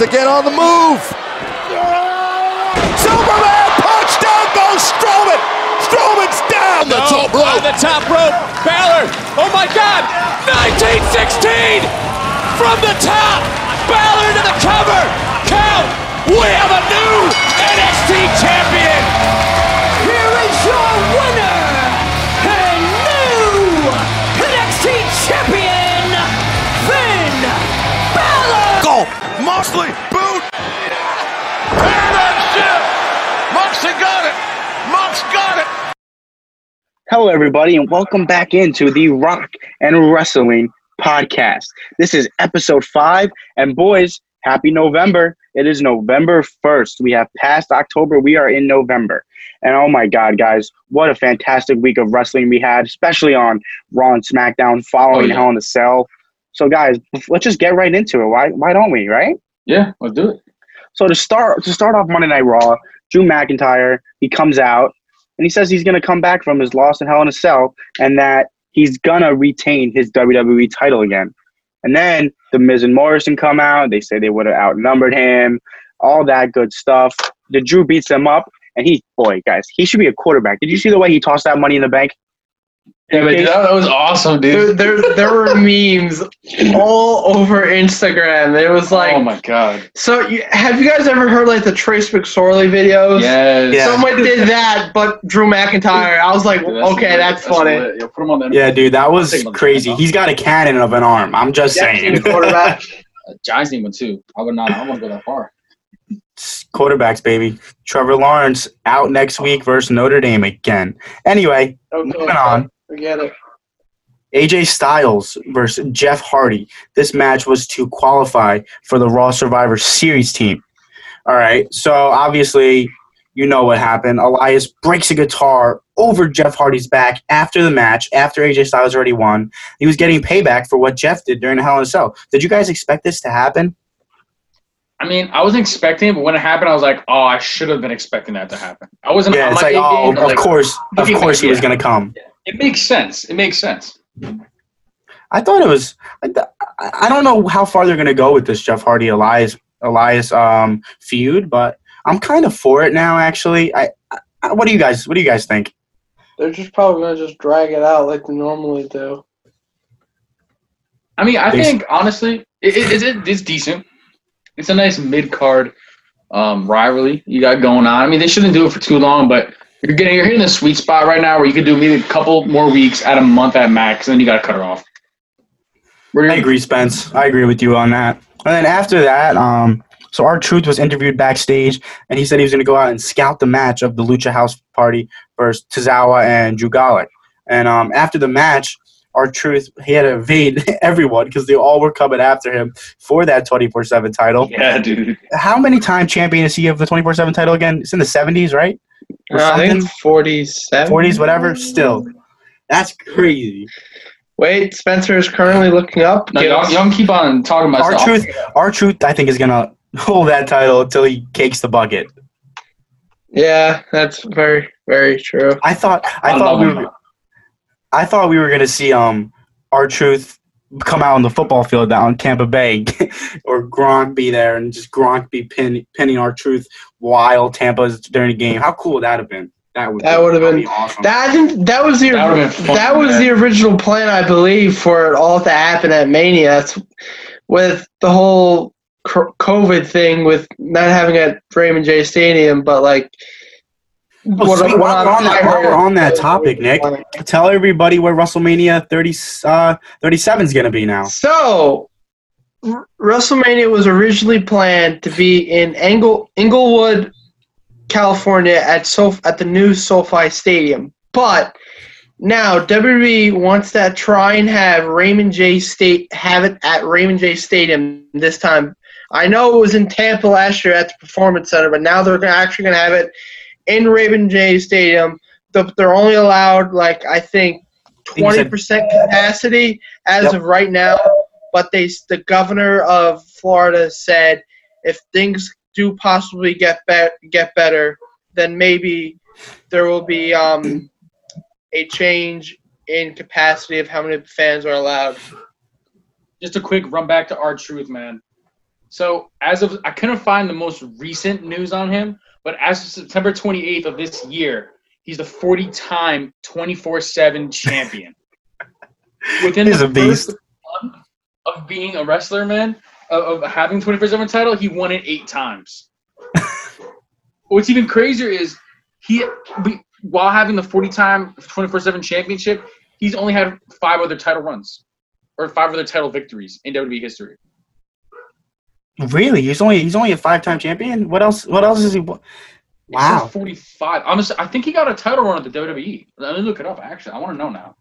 Reigns again on the move. Superman punch down goes Strowman. Strowman's down the top rope. On the top rope. Balor. Oh my God. 1916 from the top. Balor to the cover. Count. We have a new NXT champion. Moxley boot. Paradigm shift. Moxley got it. Mox got it. Hello, everybody, and welcome back into the Rock and Wrestling podcast. This is episode five, and boys, happy November! It is November 1st. We have passed October, we are in November. And oh my God, guys, what a fantastic week of wrestling we had, especially on Raw and SmackDown following Oh, yeah. Hell in a Cell. So, guys, let's just get right into it. Why, why don't we, right? Yeah, let's do it. So to start to start off Monday Night Raw, Drew McIntyre he comes out and he says he's gonna come back from his loss in Hell in a Cell and that he's gonna retain his WWE title again. And then the Miz and Morrison come out. They say they would have outnumbered him, all that good stuff. The Drew beats them up, and he, boy, guys, he should be a quarterback. Did you see the way he tossed that money in the bank? Yeah, but Okay. that, that was awesome, dude. there, there were memes all over Instagram. It was like, oh my god. so you, have you guys ever heard like the Trace McSorley videos? Yes. Yeah. Someone did that, but Drew McIntyre. I was like, Dude, that's okay, lit. that's, funny. lit. Yeah, put him on the Yeah, dude, that was Take him on the crazy. He's got a cannon of an arm. I'm just Jackson, saying. quarterback. Giants need one too. I would not. I want to go that far. Quarterbacks, baby. Trevor Lawrence out next week versus Notre Dame again. Anyway, Okay, moving on. Forget it. AJ Styles versus Jeff Hardy. This match was to qualify for the Raw Survivor Series team. All right, so obviously, you know what happened. Elias breaks a guitar over Jeff Hardy's back after the match, after AJ Styles already won. He was getting payback for what Jeff did during the Hell in a Cell. Did you guys expect this to happen? I mean, I wasn't expecting it, but when it happened, I was like, oh, I should have been expecting that to happen. I wasn't. Yeah, it's my like, oh, of like, course, of course, back, he was yeah. going to come. It makes sense. It makes sense. I thought it was. I th- I don't know how far they're going to go with this Jeff Hardy Elias Elias um, feud, but I'm kind of for it now. Actually, I, I. What do you guys? What do you guys think? They're just probably gonna just drag it out like they normally do. I mean, I Thanks. think honestly, it, it, it, it's decent. It's a nice mid card um, rivalry you got going on. I mean, they shouldn't do it for too long, but you're getting you're hitting the sweet spot right now where you could do maybe a couple more weeks at a month at max, and then you got to cut her off. I agree, Spence. I agree with you on that. And then after that, um, so R-Truth was interviewed backstage, and he said he was going to go out and scout the match of the Lucha House Party versus Tozawa and Drew Gulak. And um, after the match, R-Truth he had to evade everyone because they all were coming after him for that 24/7 title. Yeah, dude. How many time champion is he of the 24/7 title again? It's in the 70s, right? Or Uh, I think something? forty-seven. 40s, whatever. Still, that's crazy. Wait, Spencer is currently looking up. No, Give y'all, us- y'all keep on talking about Our stuff. truth, R-Truth, I think is gonna hold that title until he cakes the bucket. Yeah, that's very, very true. I thought, I I thought we were, I thought we were gonna see um R-Truth come out on the football field down in Tampa Bay, or Gronk be there and just Gronk be pin, pinning R-Truth while Tampa's during the game. How cool would that have been? That would That would have that'd been- awesome. That I think that was the That would've been fun, that was man. the original plan, I believe, for it all to happen at Mania. That's with the whole COVID thing, with not having it at Raymond J Stadium, but like. Oh, what- sweet. While we're on that- while we're on that topic, Nick, Tell everybody where WrestleMania 30 uh 37 is gonna be now. So, WrestleMania was originally planned to be in Engle, Inglewood, California at Sof- at the new SoFi Stadium, but now WWE wants to try and have Raymond J State have it at Raymond J Stadium this time. I know it was in Tampa last year at the Performance Center, but now they're actually going to have it in Raven J Stadium. The- They're only allowed like I think think you twenty said- percent capacity as Yep. of right now. But they, the governor of Florida said, if things do possibly get be- get better, then maybe there will be um, a change in capacity of how many fans are allowed. Just a quick run back to R-Truth, man. So as of I couldn't find the most recent news on him, but as of September 28th of this year, he's the 40-time 24/7 champion. Within He's the a beast. of being a wrestler, man, of, of having 24/7 title, he won it eight times. What's even crazier is he, while having the 40-time 24/7 championship, he's only had five other title runs or five other title victories in WWE history. Really? He's only he's only a five time champion. What else? What else is he? wa- It Wow. says 45. Honestly, I think he got a title run at the WWE. Let me look it up. Actually, I want to know now.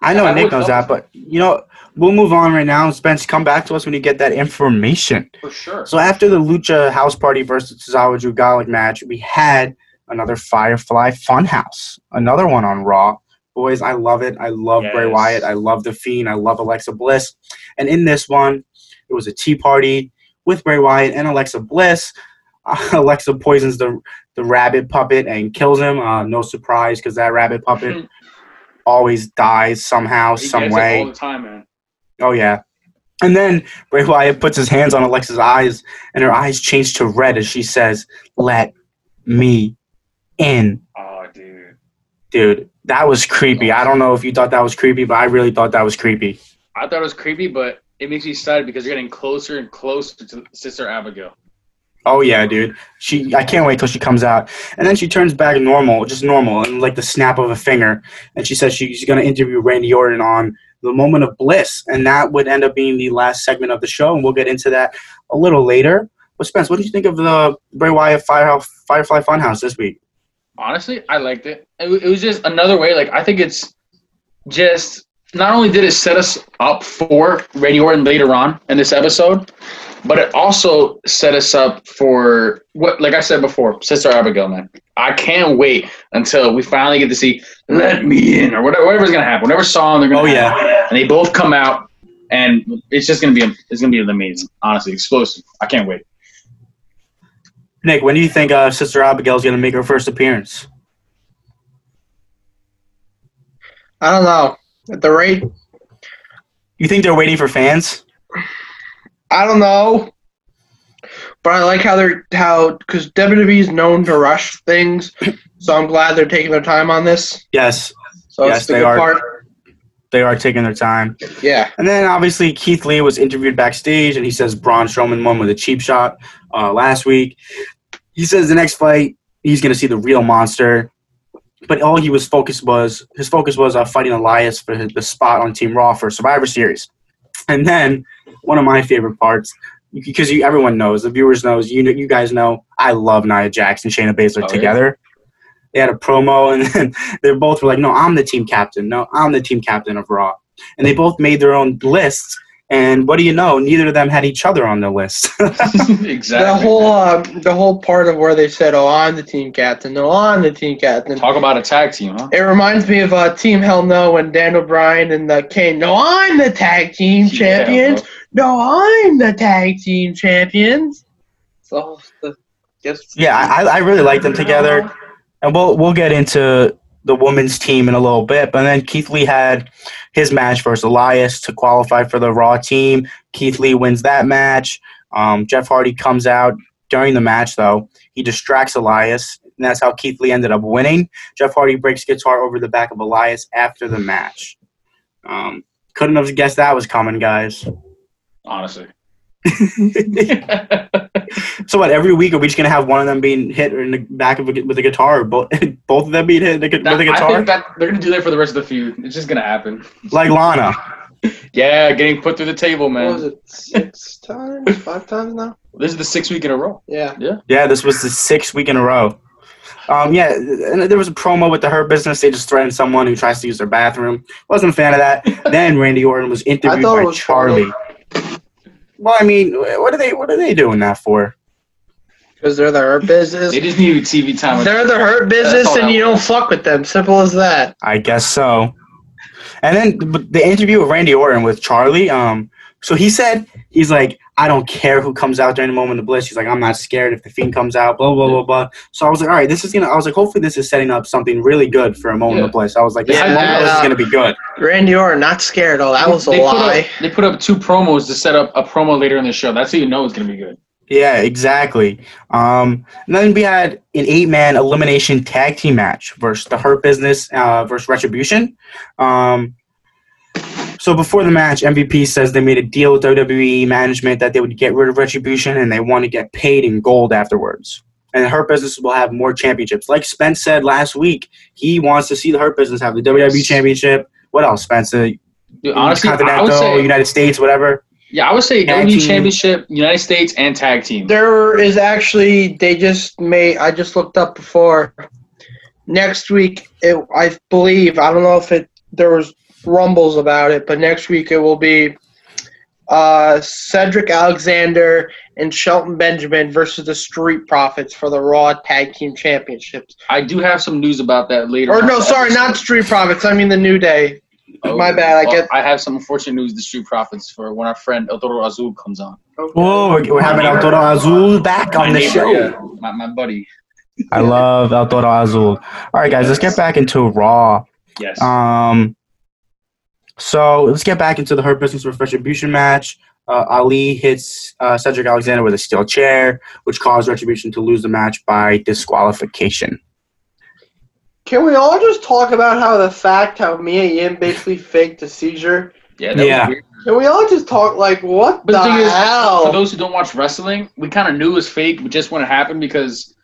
I know I Nick knows that, but you know we'll move on right now. Spence, come back to us when you get that information. For sure. So after the Lucha House Party versus Tozawa Drew Gulak match, we had another Firefly Funhouse, another one on Raw. Boys, I love it. I love Bray Wyatt. I love The Fiend. I love Alexa Bliss. And in this one, it was a tea party with Bray Wyatt and Alexa Bliss. Alexa poisons the the rabbit puppet and kills him. Uh, no surprise, because that rabbit puppet always dies somehow, he some way. it all the time, man. Oh yeah. And then Bray Wyatt puts his hands on Alexa's eyes, and her eyes change to red as she says, "Let me in." Oh, dude. Dude, that was creepy. I don't know if you thought that was creepy, but I really thought that was creepy. I thought it was creepy, but it makes me excited because you're getting closer and closer to Sister Abigail. Oh yeah, dude. She I can't wait till she comes out. And then she turns back normal, just normal, and like the snap of a finger. And she says she's gonna interview Randy Orton on the moment of bliss. And that would end up being the last segment of the show, and we'll get into that a little later. But Spence, what did you think of the Bray Wyatt Fire, Firefly Funhouse this week? Honestly, I liked it. it. It was just another way. Like, I think it's just not only did it set us up for Randy Orton later on in this episode, but it also set us up for what, like I said before, Sister Abigail, man. I can't wait until we finally get to see "Let Me In" or whatever, whatever's gonna happen, whatever song they're gonna. Oh, yeah. have. and they both come out, and it's just gonna be it's gonna be amazing. Honestly, explosive. I can't wait. Nick, when do you think uh, Sister Abigail is gonna make her first appearance? I don't know. At the rate, You think they're waiting for fans? I don't know. But I like how they're how because WWE is known to rush things, so I'm glad they're taking their time on this. Yes, So Yes, it's the they good are. part. they are taking their time. Yeah. And then obviously Keith Lee was interviewed backstage, and he says Braun Strowman won with a cheap shot uh, last week. He says the next fight he's going to see the real monster, but all he was focused was his focus was uh, fighting Elias for his, the spot on Team Raw for Survivor Series. And then one of my favorite parts, because you, everyone knows, the viewers knows, you know, you guys know, I love Nia Jax and Shayna Baszler Oh, yeah. together. They had a promo, and then they both were like, "No, I'm the team captain. No, I'm the team captain of Raw." and they both made their own lists. And what do you know? Neither of them had each other on the list. exactly. The whole uh, the whole part of where they said, "Oh, I'm the team captain. No, I'm the team captain." Talk about a tag team, huh? It reminds me of uh, Team Hell No when Daniel Bryan and uh, Kane. No, I'm the tag team champions. Yeah, no, I'm the tag team champions. So the yes. yeah, I, I really like them together, and we'll we'll get into the women's team in a little bit. But then Keith Lee had his match versus Elias to qualify for the Raw team. Keith Lee wins that match. Um, Jeff Hardy comes out during the match though. He distracts Elias, and that's how Keith Lee ended up winning. Jeff Hardy breaks guitar over the back of Elias after the match. Um, couldn't have guessed that was coming, guys. Honestly. So what? Every week are we just gonna have one of them being hit in the back of a, with a guitar, or both both of them being hit in That- with a I guitar, think that they're gonna do that for the rest of the feud. It's just gonna happen. like Lana? Yeah, getting put through the table, What was man. it? Six times? Five times now? This is the sixth week in a row. Yeah. Yeah, Yeah. this was the sixth week in a row. Um, yeah, and there was a promo with the Hurt Business. They just threatened someone who tries to use their bathroom. Wasn't a fan of that. then Randy Orton was interviewed by was Charlie. Well, I mean, what are they? What are they doing that for? Because they're the hurt business. They just need TV time. They're the hurt business, and you don't fuck with them. Simple as that. I guess so. And then the interview with Randy Orton with Charlie. Um, So he said he's like, I don't care who comes out during the moment of bliss. He's like, I'm not scared if the fiend comes out. Blah blah blah blah. So I was like, all right, this is gonna. I was like, hopefully this is setting up something really good for a moment Yeah. of bliss. I was like, this, Yeah, I know this is uh, gonna be good. Randy Orton not scared. Oh, that was a they Put lie. up, they put up two promos to set up a promo later in the show. That's how you know it's gonna be good. Yeah, exactly. Um, and then we had an eight-man elimination tag team match versus the Hurt Business uh, versus Retribution. Um, so before the match, MVP says they made a deal with WWE management that they would get rid of Retribution and they want to get paid in gold afterwards. And the Hurt Business will have more championships. Like Spence said last week, he wants to see the Hurt Business have the WWE Yes. Championship. What else, Spence? The Dude, honestly, I Continental, would say, United States, whatever. yeah, I would say Tag WWE team. Championship, United States, and tag team. There is actually they just made. I just looked up before. Next week, it, I believe I don't know if it there was rumbles about it, but next week it will be uh, Cedric Alexander and Shelton Benjamin versus the Street Profits for the Raw Tag Team Championships. I do have some news about that later. Or no, sorry, episode. not Street Profits. I mean the New Day. Oh, my bad, I well, get- I have some unfortunate news. The Street Profits for when our friend El Toro Azul comes on. Oh, we're, we're having El Toro Azul back on the neighbor, show. yeah, my, my buddy. I love El Toro Azul. All right, guys, let's get back into Raw. Yes. Um, so let's get back into the Hurt Business with Retribution match. Uh, Ali hits uh, Cedric Alexander with a steel chair, which caused Retribution to lose the match by disqualification. Can we all just talk about how the fact how Mia Yim basically faked a seizure? yeah. That yeah. Was weird. Can we all just talk like what But the, the thing is, for those who don't watch wrestling, we kind of knew it was fake, but just when it happened because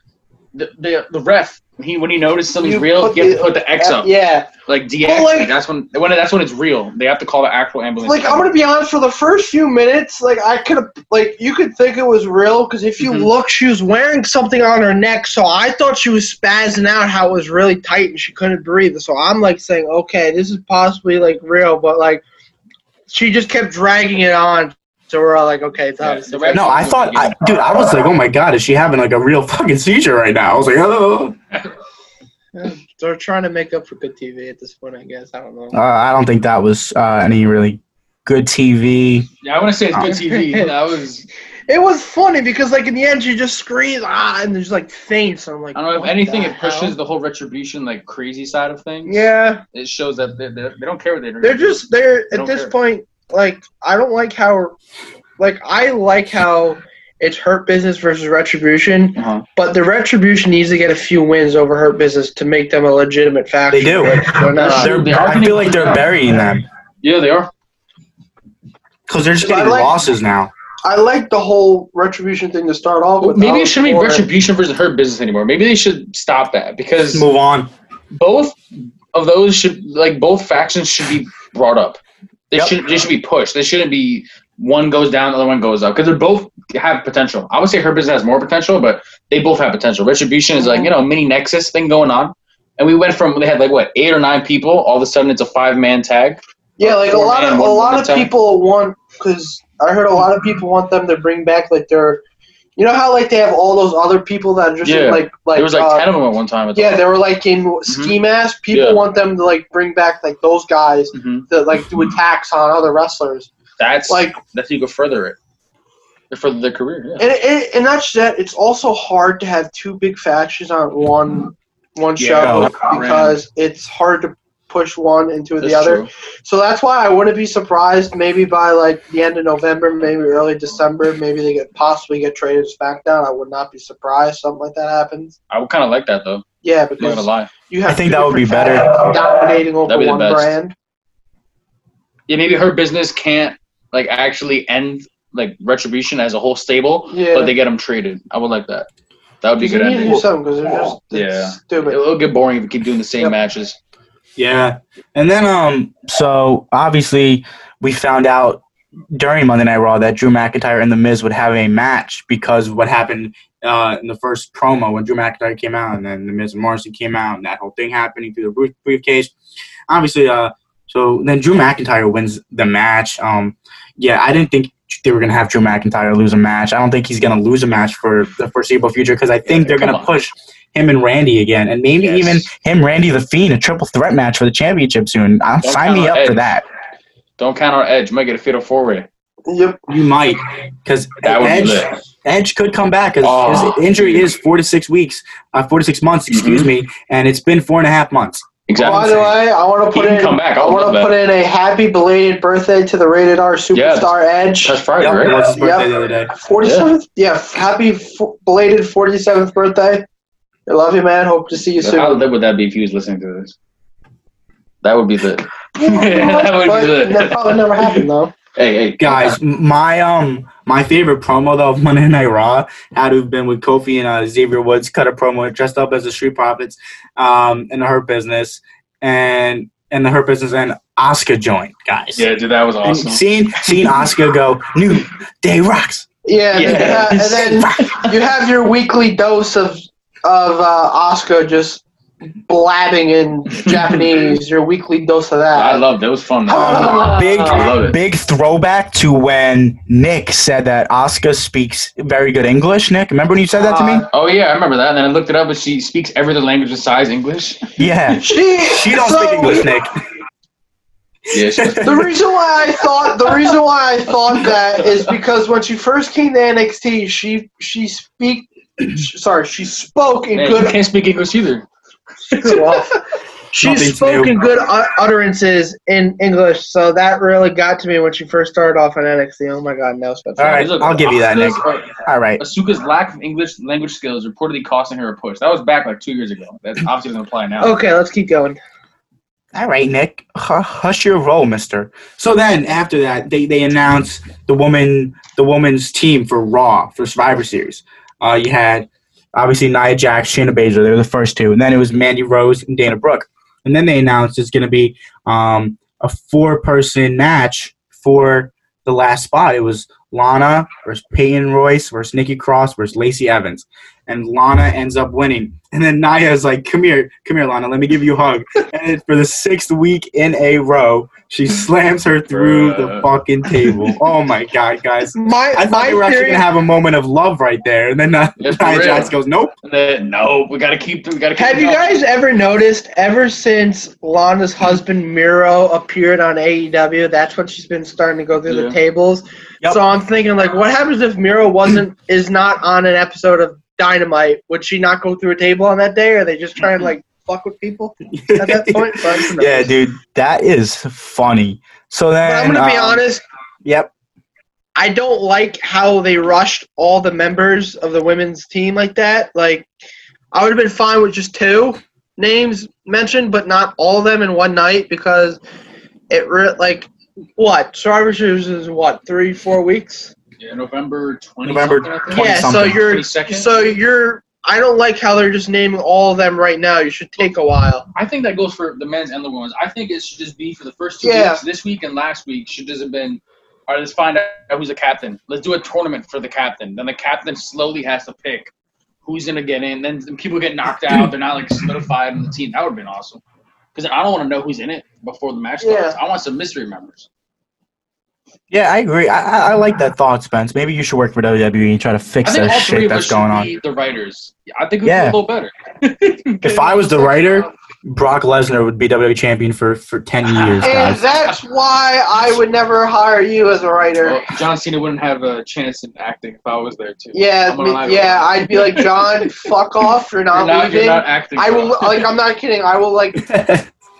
the the, the ref he when he noticed something's You real, he has to put the X up, yeah. like. Well, like- that's when when that's when it's real. They have to call the actual ambulance. Like I'm gonna be honest, for the first few minutes, like I could have, like you could think it was real because if you Mhm. look, she was wearing something on her neck, so I thought she was spazzing out how it was really tight and she couldn't breathe. So I'm like saying, okay, this is possibly like real, but like she just kept dragging it on, so we're all like, okay, it's Yeah, obviously the ref- No, I thought, I, dude, I was like, oh my god, is she having like a real fucking seizure right now? I was like, oh. Yeah, they're trying to make up for good TV at this point, I guess. I don't know. Uh, I don't think that was uh, any really good TV. yeah, I want to say it's good TV. That was It was funny because like in the end she just screams ah and there's like faints. I'm like, I don't know if anything it pushes hell? the whole retribution like crazy side of things. Yeah, it shows that they, they, they don't care what they're doing. they're just they're They at this care. point like I don't like how like I like how it's Hurt Business versus Retribution, Uh-huh. but the Retribution needs to get a few wins over Hurt Business to make them a legitimate faction. They do. Which they're not. They're, they I feel like they're burying them Yeah, they are. because they're just getting like- losses now. I like the whole Retribution thing to start off with. Maybe it shouldn't be for retribution versus hurt business anymore. Maybe they should stop that because Move on. both of those should like both factions should be brought up. They Yep. should they should be pushed. They shouldn't be one goes down, the other one goes up because they both have potential. I would say Hurt Business has more potential, but they both have potential. Retribution is like you know mini Nexus thing going on, and we went from they had like what eight or nine people. All of a sudden, it's a five man tag. Yeah, like a lot of a lot of tag. people want because I heard a lot of people want them to bring back like their, you know how like they have all those other people that are just in, like like there was like uh, ten of them at one time. I yeah thought. they were like in ski mask. People Yeah. want them to like bring back like those guys Mhm. that like do attacks on other wrestlers. That's Like that's how you go further it. They further their career. Yeah. and it, and that's that. It's also hard to have two big factions on one one show because it's hard to push one into the other. true. So that's why I wouldn't be surprised. Maybe by like the end of November, maybe early December, maybe they get possibly get traded to SmackDown. I would not be surprised something like that happens. I would kind of like that though. Yeah, I'm not because gonna lie. you have I think that would be better. dominating over be one best. brand. Yeah, maybe Hurt Business can't like actually end like retribution as a whole stable, Yeah, but they get them traded. I would like that. That would be a good they need to do something because they're just it's Yeah. stupid. It'll get boring if we keep doing the same Yep. matches. Yeah. And then um so obviously we found out during Monday Night Raw that Drew McIntyre and The Miz would have a match because of what happened uh, in the first promo when Drew McIntyre came out and then The Miz and Morrison came out and that whole thing happening through the briefcase. Obviously, uh, so then Drew McIntyre wins the match. Um, yeah, I didn't think they were gonna have Drew McIntyre lose a match. I don't think he's gonna lose a match for the foreseeable future because I think Yeah, they're gonna on. push him and Randy again, and maybe Yes. even him, Randy the Fiend, a triple threat match for the championship soon. I'm Don't sign me count up for that. Don't count our edge. Might get a fatal four way. Yep. You might, because That would be Edge. Edge could come back because Oh. his injury is four to six weeks, uh, four to six months, excuse me, and it's been four and a half months. Exactly. By the way, I want to put in. come back. I I want to put in a happy belated birthday to the rated R superstar Edge. That's Friday, Yep, it right? was his birthday Yep. the other day. Forty seventh. Yeah. Happy f- belated forty seventh birthday. I love you, man. Hope to see you But soon. How lit would that be if he was listening to this? That would be lit. Yeah, that would but be lit. that probably never happened though. Hey, hey, Guys, m- my um my favorite promo though of Monday Night Raw had to have been with Kofi and uh, Xavier Woods cut a promo dressed up as the Street Profits, um, in the Hurt Business, and and the Hurt Business and Asuka joined, guys. Yeah, dude, that was And awesome. seeing seeing Asuka go new day rocks. Yeah, and, Yeah. then, and then you have your weekly dose of of uh, Asuka just blabbing in Japanese. Your weekly dose of that. I that. loved it. It was fun. Ah. Big I love it. big throwback to when Nick said that Asuka speaks very good English. Nick, remember when you said that to me? Uh, Oh yeah, I remember that. And then I looked it up, and she speaks every other language besides English. Yeah. She She don't so, speak English, Nick. Yeah, The reason why I thought the reason why I thought that is because when she first came to NXT, she she speak sorry she spoke in man, you good can't speak English either. well, she Nothing's spoke new. in good utterances in English, so that really got to me when she first started off in NXT. Oh my god, no! Spencer. All right, Look, I'll give you that, Nick. Asuka's- uh, All right. Asuka's lack of English language skills reportedly costing her a push. That was back like two years ago. That obviously doesn't apply now. Okay, let's keep going. All right, Nick. Hu- Hush your roll, Mister. So then, after that, they they announced the woman the woman's team for Raw for Survivor Series. Uh, you had obviously Nia Jax, Shayna Baszler. They were the first two, and then it was Mandy Rose and Dana Brooke. And then they announced it's going to be um, a four person match for the last spot. It was Lana versus Peyton Royce versus Nikki Cross versus Lacey Evans. And Lana ends up winning. And then Nia is like, Come here, come here, Lana, let me give you a hug. and for the sixth week in a row, she slams her through the fucking table. Oh my god, guys. My I thought my they were actually gonna have a moment of love right there. And then uh, Yeah, Nia. Jax goes, Nope. And then, no, we gotta keep. We gotta. Keep Have it you going. guys ever noticed ever since Lana's husband Miro appeared on AEW, that's when she's been starting to go through Yeah. the tables. Yep. So I'm thinking like what happens if Miro wasn't is not on an episode of Dynamite? Would she not go through a table on that day or are they just trying to like fuck with people at that point? But, yeah, dude, that is funny. So But then I'm gonna be um, honest, Yep. I don't like how they rushed all the members of the women's team like that. Like, I would have been fine with just two names mentioned, but not all of them in one night because it re- like what Survivor Series is what three four weeks. Yeah, November twenty. November something, I think. 20 yeah, so you're 22nd? so you're. I don't like how they're just naming all of them right now. You should take a while. I think that goes for the men's and the women's. I think it should just be for the first two Yeah. weeks. This week and last week should just have been. All right, let's find out who's the captain. Let's do a tournament for the captain. Then the captain slowly has to pick who's gonna get in. Then people get knocked out. They're not like solidified on the team. That would have been awesome. Because I don't want to know who's in it before the match starts. I want some mystery members. Yeah, I agree. I, I, I like that thought, Spence. Maybe you should work for WWE and try to fix think that all three shit of us that's going on. be the writers. I think we Yeah. could do a little better. If I was the writer, Brock Lesnar would be WWE champion for, for 10 years, And that's why I would never hire you as a writer. Well, John Cena wouldn't have a chance in acting if I was there too. Yeah, I'm gonna lie to yeah, you. I'd be like, John, fuck off. You're You're not, not, you're leaving. not acting. I will, like, I'm not kidding. I will, like,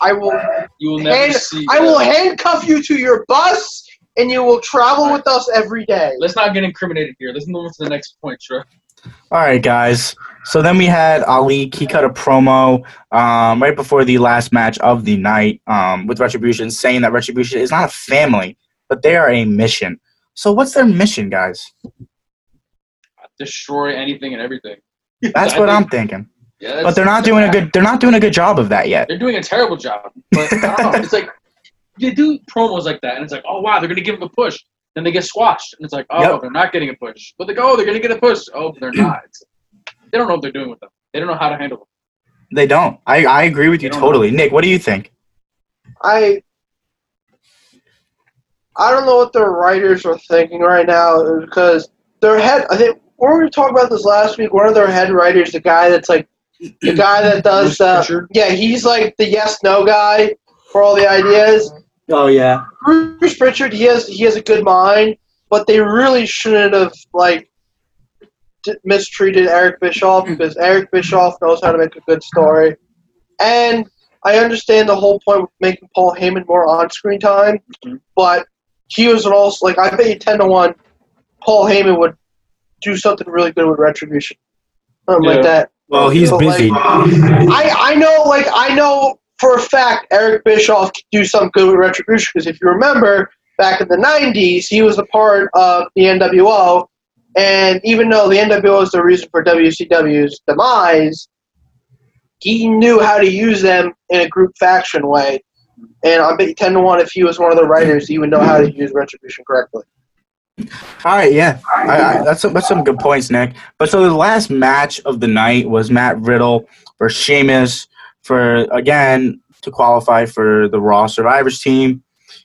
I will, You will never hand, see. I will handcuff you to your bus, and you will travel with us every day. Let's not get incriminated here. Let's move on to the next point, Trey. All right, guys. So then we had Ali. He cut a promo um, right before the last match of the night um, with Retribution, saying that Retribution is not a family, but they are a mission. So what's their mission, guys? Destroy anything and everything. That's I what I'm thinking. Yeah, But they're not doing a good. They're not doing a good job of that yet. They're doing a terrible job. But I don't know. It's like they do promos like that, and it's like, oh wow, they're gonna give them a push. Then they get squashed, and it's like, oh, Yep. they're not getting a push. But they go, oh, they're gonna get a push. Oh, they're not. It's- they don't know what they're doing with them. They don't know how to handle them. They don't. I, I agree with you They don't totally. Nick, what do you think? I, I don't know what their writers are thinking right now because their head. I think we were talking about this last week. One of their head writers, the guy that's like, the guy that does Bruce the, Pritchard? yeah, he's like the yes no guy for all the ideas. Oh yeah. Bruce Pritchard, he has he has a good mind, but they really shouldn't have like mistreated Eric Bischoff hmm. because Eric Bischoff knows how to make a good story, and I understand the whole point with making Paul Heyman more on-screen time, hmm. but he was an also like I bet you ten to one, Paul Heyman would do something really good with Retribution, something Yeah. like that. Well, he's But, like, busy. I, I know, like, I know for a fact Eric Bischoff could do some good with Retribution because if you remember, back in the 90s, he was a part of the NWO, and even though the NWO is the reason for WCW's demise, he knew how to use them in a group faction way. And I bet you 10 to 1 if he was one of the writers, he would know how to use Retribution correctly. All right, yeah, I, I, that's that's some good points, Nick. But so the last match of the night was Matt Riddle versus Sheamus for again to qualify for the Raw Survivors team,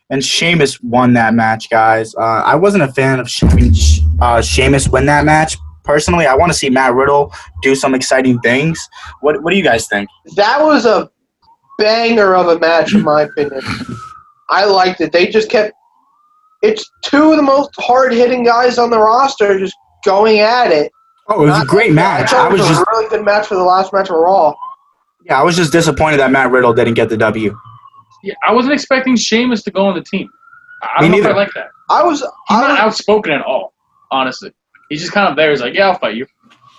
and Sheamus won that match, guys. Uh, I wasn't a fan of having Sh- uh, Sheamus win that match personally. I want to see Matt Riddle do some exciting things. What What do you guys think? that was a banger of a match in my opinion. I liked it. They just kept it's two of the most hard hitting guys on the roster just going at it. Oh, it was a great match. I I was was just a really good match for the last match of Raw. Yeah, I was just disappointed that Matt Riddle didn't get the W. Yeah, I wasn't expecting Sheamus to go on the team. I Me don't know if neither. I like that. I was He's I, not was- outspoken at all, honestly. He's just kind of there. He's like, yeah, I'll fight you.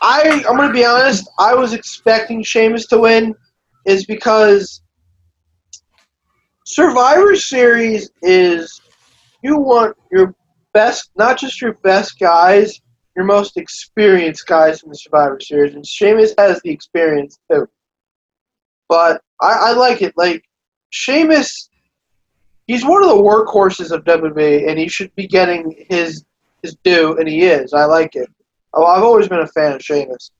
I I'm gonna be honest, I was expecting Sheamus to win is because Survivor Series is you want your best not just your best guys, your most experienced guys in the Survivor Series, and Sheamus has the experience too. But I, I like it. Like Sheamus he's one of the workhorses of WWE and he should be getting his his due and he is. I like it. Oh, I've always been a fan of Sheamus.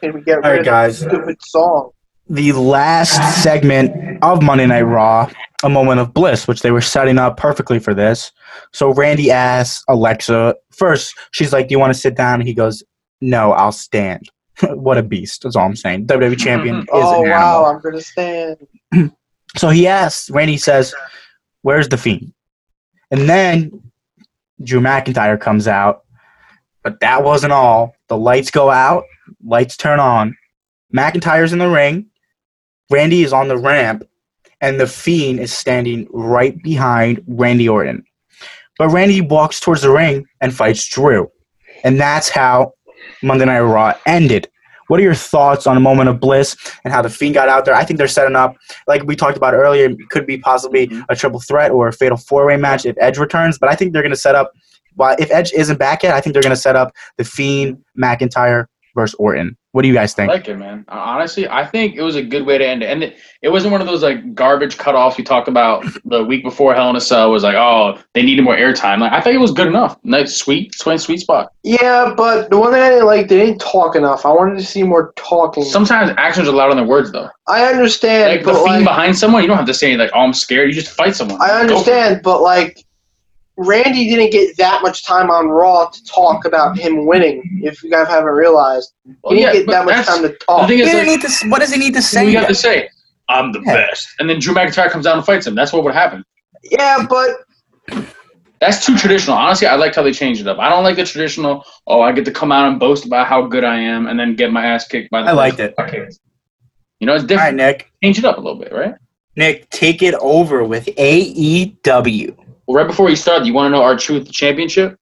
Can we get All right, rid of guys. stupid song? the last segment of Monday Night Raw, a moment of bliss, which they were setting up perfectly for this. So Randy asks Alexa first, she's like, Do you want to sit down? He goes, No, I'll stand. What a beast. That's all I'm saying. WWE champion oh, is Oh an wow, animal. I'm gonna stand. So he asks, Randy says, Where's the fiend? And then Drew McIntyre comes out. But that wasn't all. The lights go out, lights turn on. McIntyre's in the ring. Randy is on the ramp, and the Fiend is standing right behind Randy Orton. But Randy walks towards the ring and fights Drew. And that's how Monday Night Raw ended. What are your thoughts on a moment of bliss and how the Fiend got out there? I think they're setting up, like we talked about earlier, it could be possibly mm-hmm. a triple threat or a fatal four way match if Edge returns. But I think they're going to set up, well, if Edge isn't back yet, I think they're going to set up the Fiend, McIntyre versus Orton. What do you guys I think? like it, man. Uh, Honestly, I think it was a good way to end it. And it, it wasn't one of those like garbage cutoffs we talked about the week before Hell in a Cell was like, oh, they needed more airtime. Like I think it was good enough. Nice, sweet, sweet, sweet spot. Yeah, but the one thing I didn't like, they didn't talk enough. I wanted to see more talking. Sometimes actions are louder than words, though. I understand, Like the but fiend like, behind someone, you don't have to say like, "Oh, I'm scared." You just fight someone. I Go for it. understand, but like, Randy didn't get that much time on Raw to talk about him winning. If you guys haven't realized, Well, he yeah, didn't get that much time to The talk. thing He is, doesn't like, need to, what does he need to say? you got to say, "I'm the Yeah. best," and then Drew McIntyre comes down and fights him. That's what would happen. Yeah, but That's too traditional. Honestly, I liked how they changed it up. I don't like the traditional. Oh, I get to come out and boast about how good I am, and then get my ass kicked by the. I liked it. Okay. You know, it's All right, different. Nick. Change it up a little bit, right? Nick, take it over with AEW. Well, right before we start, you want to know R-Truth the championship?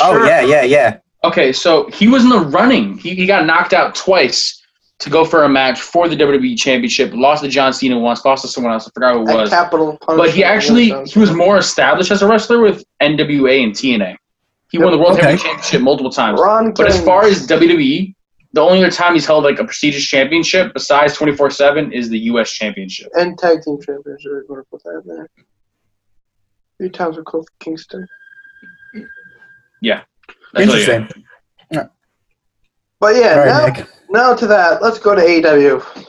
Oh, Sure. yeah, yeah, yeah. Okay, so he was in the running. He, he got knocked out twice to go for a match for the WWE Championship. Lost to John Cena once. Lost to someone else. I forgot who it at was. Capital But he actually he was more established as a wrestler with NWA and TNA. He won the World Okay. Heavyweight Championship multiple times. Ron But as far as WWE, the only other time he's held like a prestigious championship besides 24 7 is the U.S. Championship. and tag team championship. we're going to put that there. Three times with Kofi Kingston. Yeah. Interesting. got. But yeah, All now, Nick. now to that. Let's go to AEW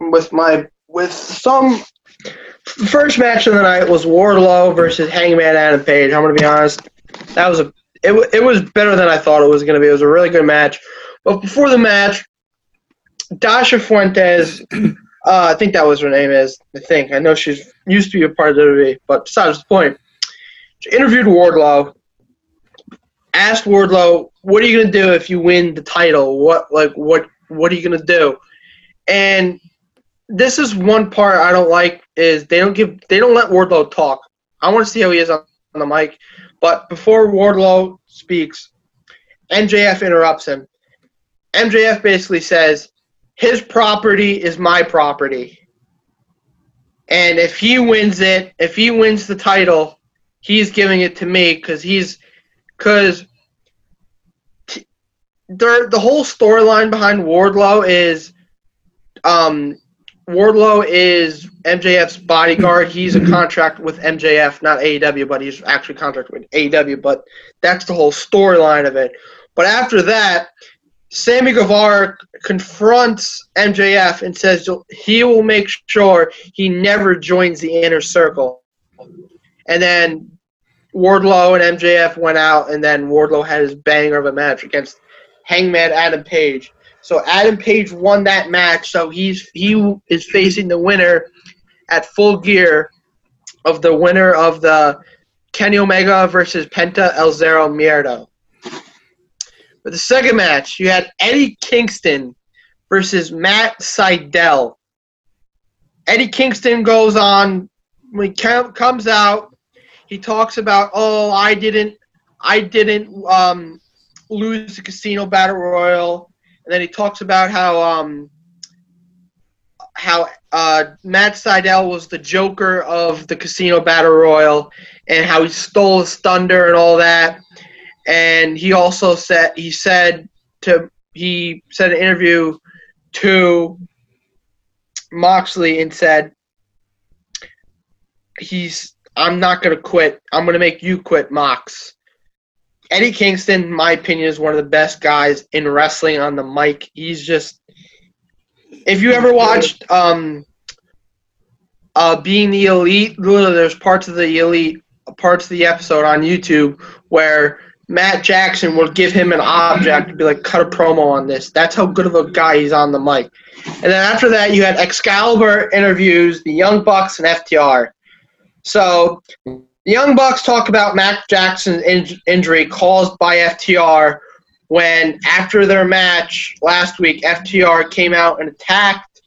with my with some. The first match of the night was Wardlow versus Hangman Adam Page. I'm gonna be honest, that was a it, it was better than I thought it was gonna be. It was a really good match. But before the match, Dasha Fuentes, uh, I think that was her name is. I think I know she's used to be a part of WWE, but besides the point, she interviewed Wardlow, asked Wardlow, "What are you gonna do if you win the title? What like what what are you gonna do?" And this is one part I don't like is they don't give they don't let Wardlow talk. I want to see how he is on, on the mic, but before Wardlow speaks, MJF interrupts him. MJF basically says, "His property is my property." And if he wins it, if he wins the title, he's giving it to me because he's because the the whole storyline behind Wardlow is um Wardlow is MJF's bodyguard. He's a contract with MJF, not AEW, but he's actually contract with AEW. But that's the whole storyline of it. But after that, Sammy Guevara confronts MJF and says he will make sure he never joins the inner circle. And then Wardlow and MJF went out, and then Wardlow had his banger of a match against Hangman Adam Page. So Adam Page won that match. So he's he is facing the winner at Full Gear of the winner of the Kenny Omega versus Penta El Zero Miedo. For the second match, you had Eddie Kingston versus Matt Sydal. Eddie Kingston goes on when he comes out. He talks about, oh, I didn't, I didn't um, lose the casino battle royal, and then he talks about how um, how uh, Matt Sydal was the Joker of the casino battle royal, and how he stole his thunder and all that. And he also said he said to he said an interview to Moxley and said he's I'm not gonna quit. I'm gonna make you quit, Mox. Eddie Kingston, in my opinion, is one of the best guys in wrestling on the mic. He's just if you ever watched um uh being the elite, there's parts of the elite parts of the episode on YouTube where Matt Jackson will give him an object to be like, cut a promo on this. That's how good of a guy he's on the mic. And then after that, you had Excalibur interviews the Young Bucks and FTR. So the Young Bucks talk about Matt Jackson's in- injury caused by FTR when after their match last week, FTR came out and attacked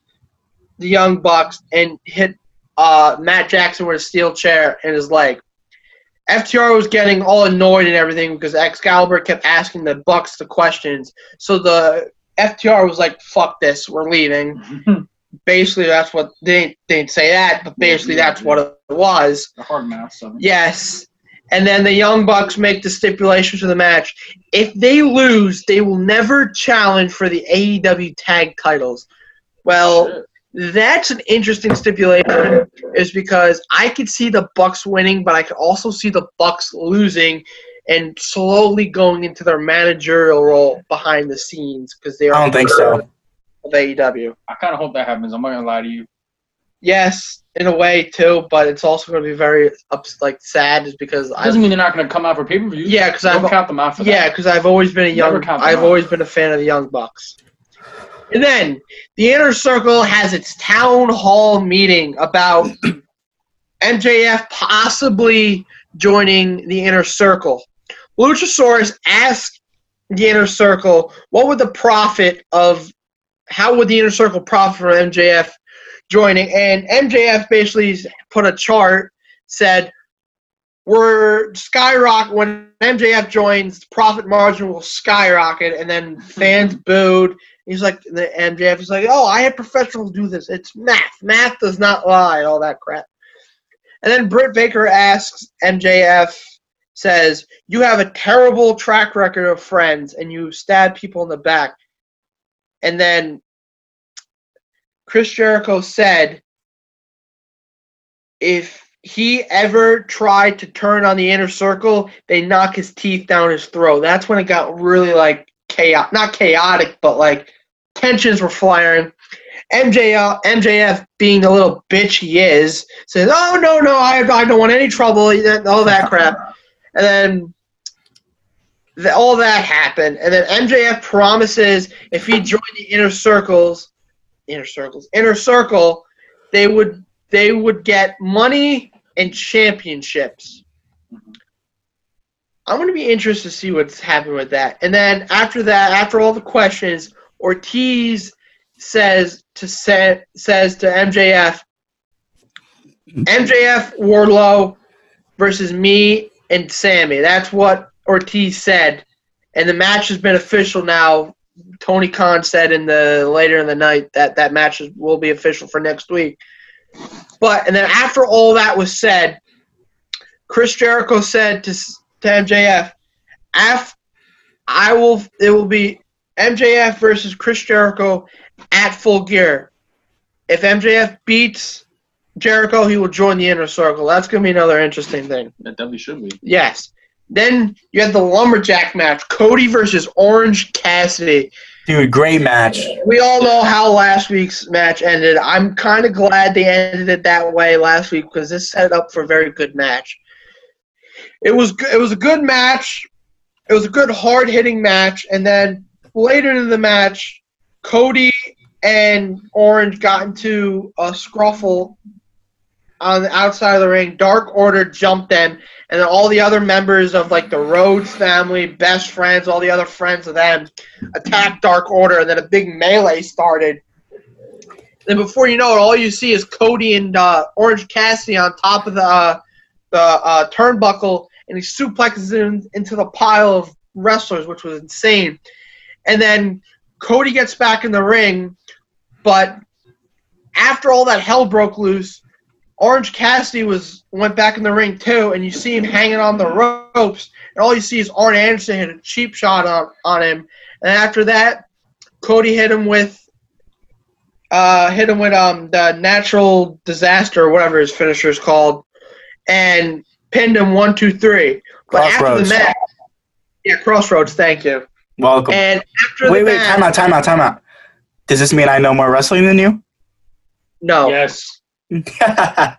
the Young Bucks and hit uh, Matt Jackson with a steel chair in his leg. FTR was getting all annoyed and everything because Excalibur kept asking the Bucks the questions. So the FTR was like, "Fuck this, we're leaving." basically, that's what they didn't, they didn't say that, but basically that's what it was. The hard mouth. So. Yes. And then the Young Bucks make the stipulation to the match. If they lose, they will never challenge for the AEW tag titles. Well, Shit that's an interesting stipulation is because I could see the Bucks winning, but I could also see the Bucks losing and slowly going into their managerial role behind the scenes because they are. I don't think so. Of AEW. I kind of hope that happens. I'm not gonna lie to you. Yes, in a way too, but it's also going to be very up, like sad, is because I doesn't mean they're not going to come out for pay per view. Yeah, because I don't count them out for yeah, because I've always been a young. I've out. always been a fan of the Young Bucks. And then the inner circle has its town hall meeting about MJF possibly joining the inner circle. Luchasaurus asked the inner circle, what would the profit of, how would the inner circle profit from MJF joining? And MJF basically put a chart, said, we're skyrocket when MJF joins, profit margin will skyrocket, and then fans booed, He's like the MJF is like, oh, I had professionals do this. It's math. Math does not lie. All that crap. And then Britt Baker asks MJF, says, "You have a terrible track record of friends, and you stab people in the back." And then Chris Jericho said, if he ever tried to turn on the inner circle, they knock his teeth down his throat. That's when it got really like chaotic, not chaotic, but like tensions were flaring. MJF, uh, MJF, being the little bitch he is, says, "Oh no, no, I, I don't want any trouble, all that crap." And then the, all that happened, and then MJF promises if he joined the inner circles, inner circles, inner circle, they would they would get money and championships. I'm to be interested to see what's happening with that. And then after that, after all the questions, Ortiz says to say, says to MJF, MJF Wardlow versus me and Sammy. That's what Ortiz said, and the match has been official now. Tony Khan said in the later in the night that that match will be official for next week. But and then after all that was said, Chris Jericho said to to MJF, "Af, I will. It will be MJF versus Chris Jericho at Full Gear. If MJF beats Jericho, he will join the inner circle. That's gonna be another interesting thing. That definitely should be. Yes. Then you had the lumberjack match: Cody versus Orange Cassidy. Dude, great match. We all know how last week's match ended. I'm kind of glad they ended it that way last week because this set up for a very good match. It was it was a good match. It was a good hard hitting match, and then later in the match, Cody and Orange got into a scruffle on the outside of the ring. Dark Order jumped in, and then all the other members of like the Rhodes family, best friends, all the other friends of them attacked Dark Order, and then a big melee started. Then before you know it, all you see is Cody and uh, Orange Cassidy on top of the uh, the uh, turnbuckle, and he suplexes him into the pile of wrestlers, which was insane. And then Cody gets back in the ring, but after all that hell broke loose, Orange Cassidy was went back in the ring too, and you see him hanging on the ropes, and all you see is Arn Anderson hit a cheap shot on, on him, and after that, Cody hit him with uh, hit him with um the natural disaster or whatever his finisher is called, and pinned him one two three. But after Crossroads. the match, yeah, Crossroads. Thank you. Welcome. And after Wait, the wait, match, time out, time out, time out. Does this mean I know more wrestling than you? no. Yes. All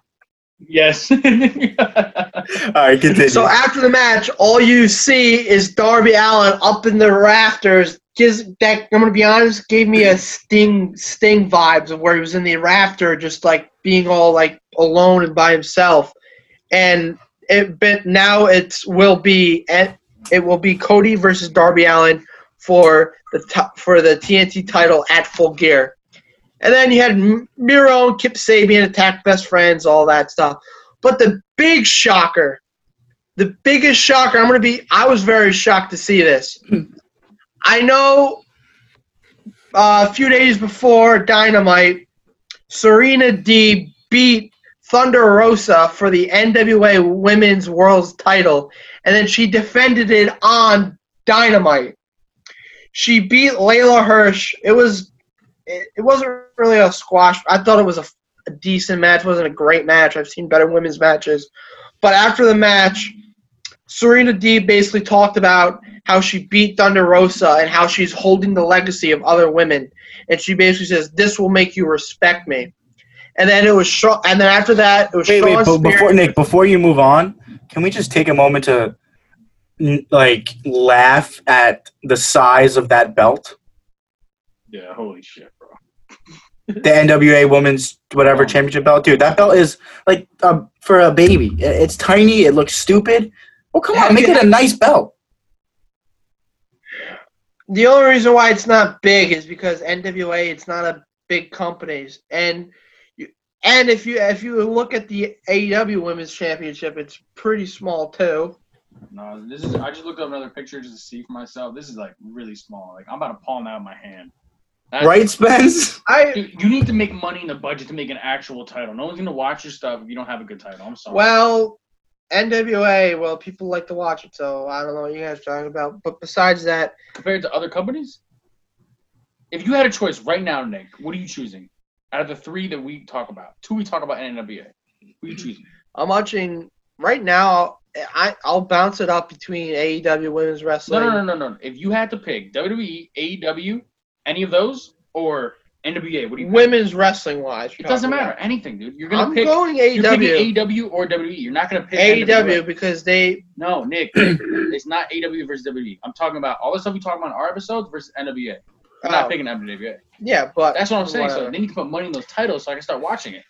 Yes. right, continue. So after the match, all you see is Darby Allin up in the rafters. Gives that I'm gonna be honest, gave me a sting sting vibes of where he was in the rafter, just like being all like alone and by himself. And it but now it's will be and it will be Cody versus Darby Allin for the t- for the TNT title at Full Gear. And then you had Miro and Kip Sabian attack best friends, all that stuff. But the big shocker, the biggest shocker, I'm going to be, I was very shocked to see this. I know uh, a few days before Dynamite, Serena Deeb beat Thunder Rosa for the NWA Women's World title, and then she defended it on Dynamite. She beat Leyla Hirsch. It was, it, it wasn't really a squash. I thought it was a a decent match. It wasn't a great match. I've seen better women's matches. But after the match, Serena Deeb basically talked about how she beat Thunder Rosa and how she's holding the legacy of other women. And she basically says, "This will make you respect me." And then it was Shawn. And then after that, it was wait, Shawn wait, but Spears. before Nick, before you move on, can we just take a moment to like laugh at the size of that belt? yeah, holy shit, bro. The NWA Women's whatever championship belt, dude. That belt is like uh, for a baby. It's tiny. It looks stupid. Well, come on, make it a nice belt. The only reason why it's not big is because NWA it's not a big companies and you, and if you if you look at the AEW Women's Championship, it's pretty small too. No, this is. I just looked up another picture just to see for myself. This is like really small. Like I'm about to palm that in my hand. That's- Right, Spence? I Dude, you need to make money in the budget to make an actual title. No one's gonna watch your stuff if you don't have a good title. I'm sorry. well NWA, well people like to watch it, so I don't know what you guys are talking about. But besides that, compared to other companies, if you had a choice right now, Nick, what are you choosing? Out of the three that we talk about, two we talk about in NWA, who are you choosing? I'm watching right now. I I'll bounce it up between AEW Women's Wrestling. No, Wrestling. no, no, no, no. If you had to pick WWE, AEW, any of those, or NWA, what do you? pick? Women's wrestling wise, It doesn't matter. Anything, dude. You're gonna I'm pick. going You're picking AEW. AEW or WWE. You're not gonna pick AEW NWA. because they No, Nick, Nick, it's not AEW versus WWE. I'm talking about all the stuff we talk about in our episodes versus NWA. You're Oh. not picking NWA. yeah, but That's what I'm saying. So whatever. they need to put money in those titles so I can start watching it.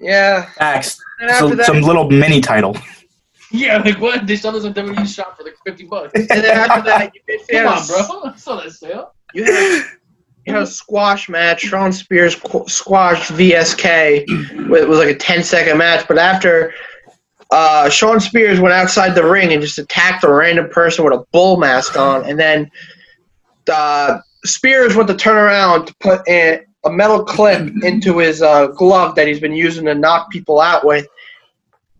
yeah. Facts. And after Some, that, some little mini title. Yeah, like what? They sell us a WWE shop for like fifty bucks. And then after that, you basically Come had on, bro. I saw that sale. You had, you had a squash match. Shawn Spears qu- squashed VSK. It was like a 10 second match. But after uh, Shawn Spears went outside the ring and just attacked a random person with a bull mask on, and then uh, Spears went to turn around to put in a metal clip into his uh, glove that he's been using to knock people out with.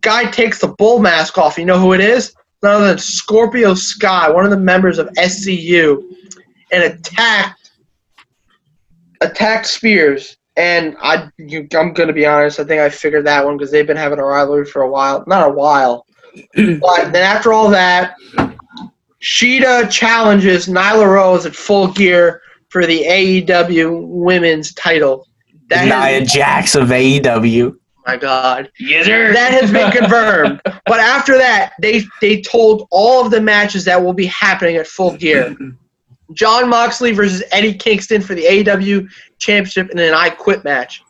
Guy takes the bull mask off. You know who it is? None other than Scorpio Sky, one of the members of SCU, and attacked attacked Spears. And I, you, I'm gonna be honest. I think I figured that one because they've been having a rivalry for a while. Not a while, but then after all that, Shida challenges Nyla Rose at Full Gear for the AEW Women's Title. That Nia has, Jax of AEW. my God, Yes, sir. that has been confirmed. but after that, they they told all of the matches that will be happening at Full Gear. Jon Moxley versus Eddie Kingston for the AEW Championship in an I Quit match.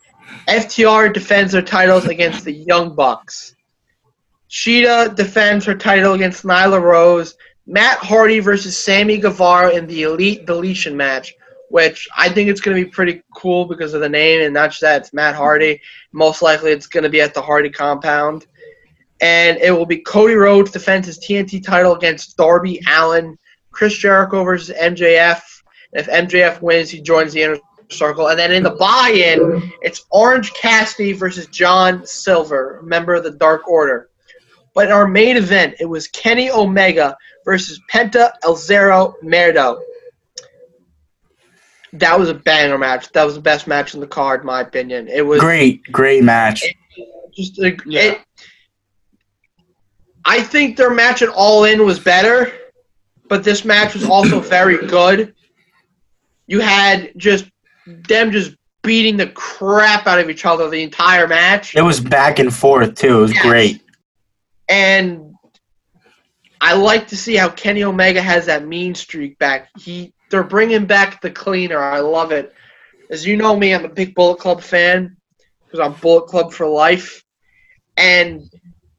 FTR defends their titles against the Young Bucks. Shida defends her title against Nyla Rose. Matt Hardy versus Sammy Guevara in the Elite Deletion match, which I think it's going to be pretty cool because of the name and not just that, it's Matt Hardy. Most likely it's going to be at the Hardy compound. And it will be Cody Rhodes defends his TNT title against Darby Allin. Chris Jericho versus MJF. If MJF wins, he joins the inner circle. And then in the buy-in, it's Orange Cassidy versus John Silver, member of the Dark Order. But in our main event, it was Kenny Omega versus Penta El Zero Miedo. That was a banger match. That was the best match in the card, in my opinion. It was Great, great match. just a, Yeah. it, I think their match at All In was better, but this match was also very good. You had just them just beating the crap out of each other the entire match, It was back and forth too. It was Yes. great. and I like to see how Kenny Omega has that mean streak back. He they're bringing back the cleaner. I love it. As you know me, I'm a big Bullet Club fan because I'm Bullet Club for life, and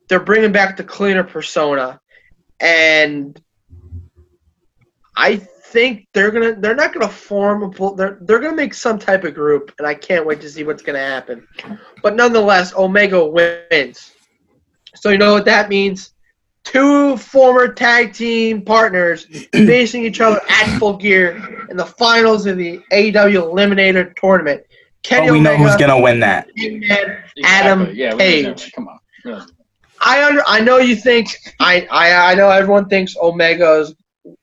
they're bringing back the cleaner persona, and I think they're gonna they're not gonna form a bull- they're they're gonna make some type of group, and I can't wait to see what's gonna happen. But nonetheless, Omega wins. So you know what that means? Two former tag team partners facing each other at full gear in the finals of the AEW Eliminator Tournament. Kenny But we know who's gonna win that. Hangman, Adam Yeah, Page. Come on. Really. I under, I know you think I, I I know everyone thinks Omega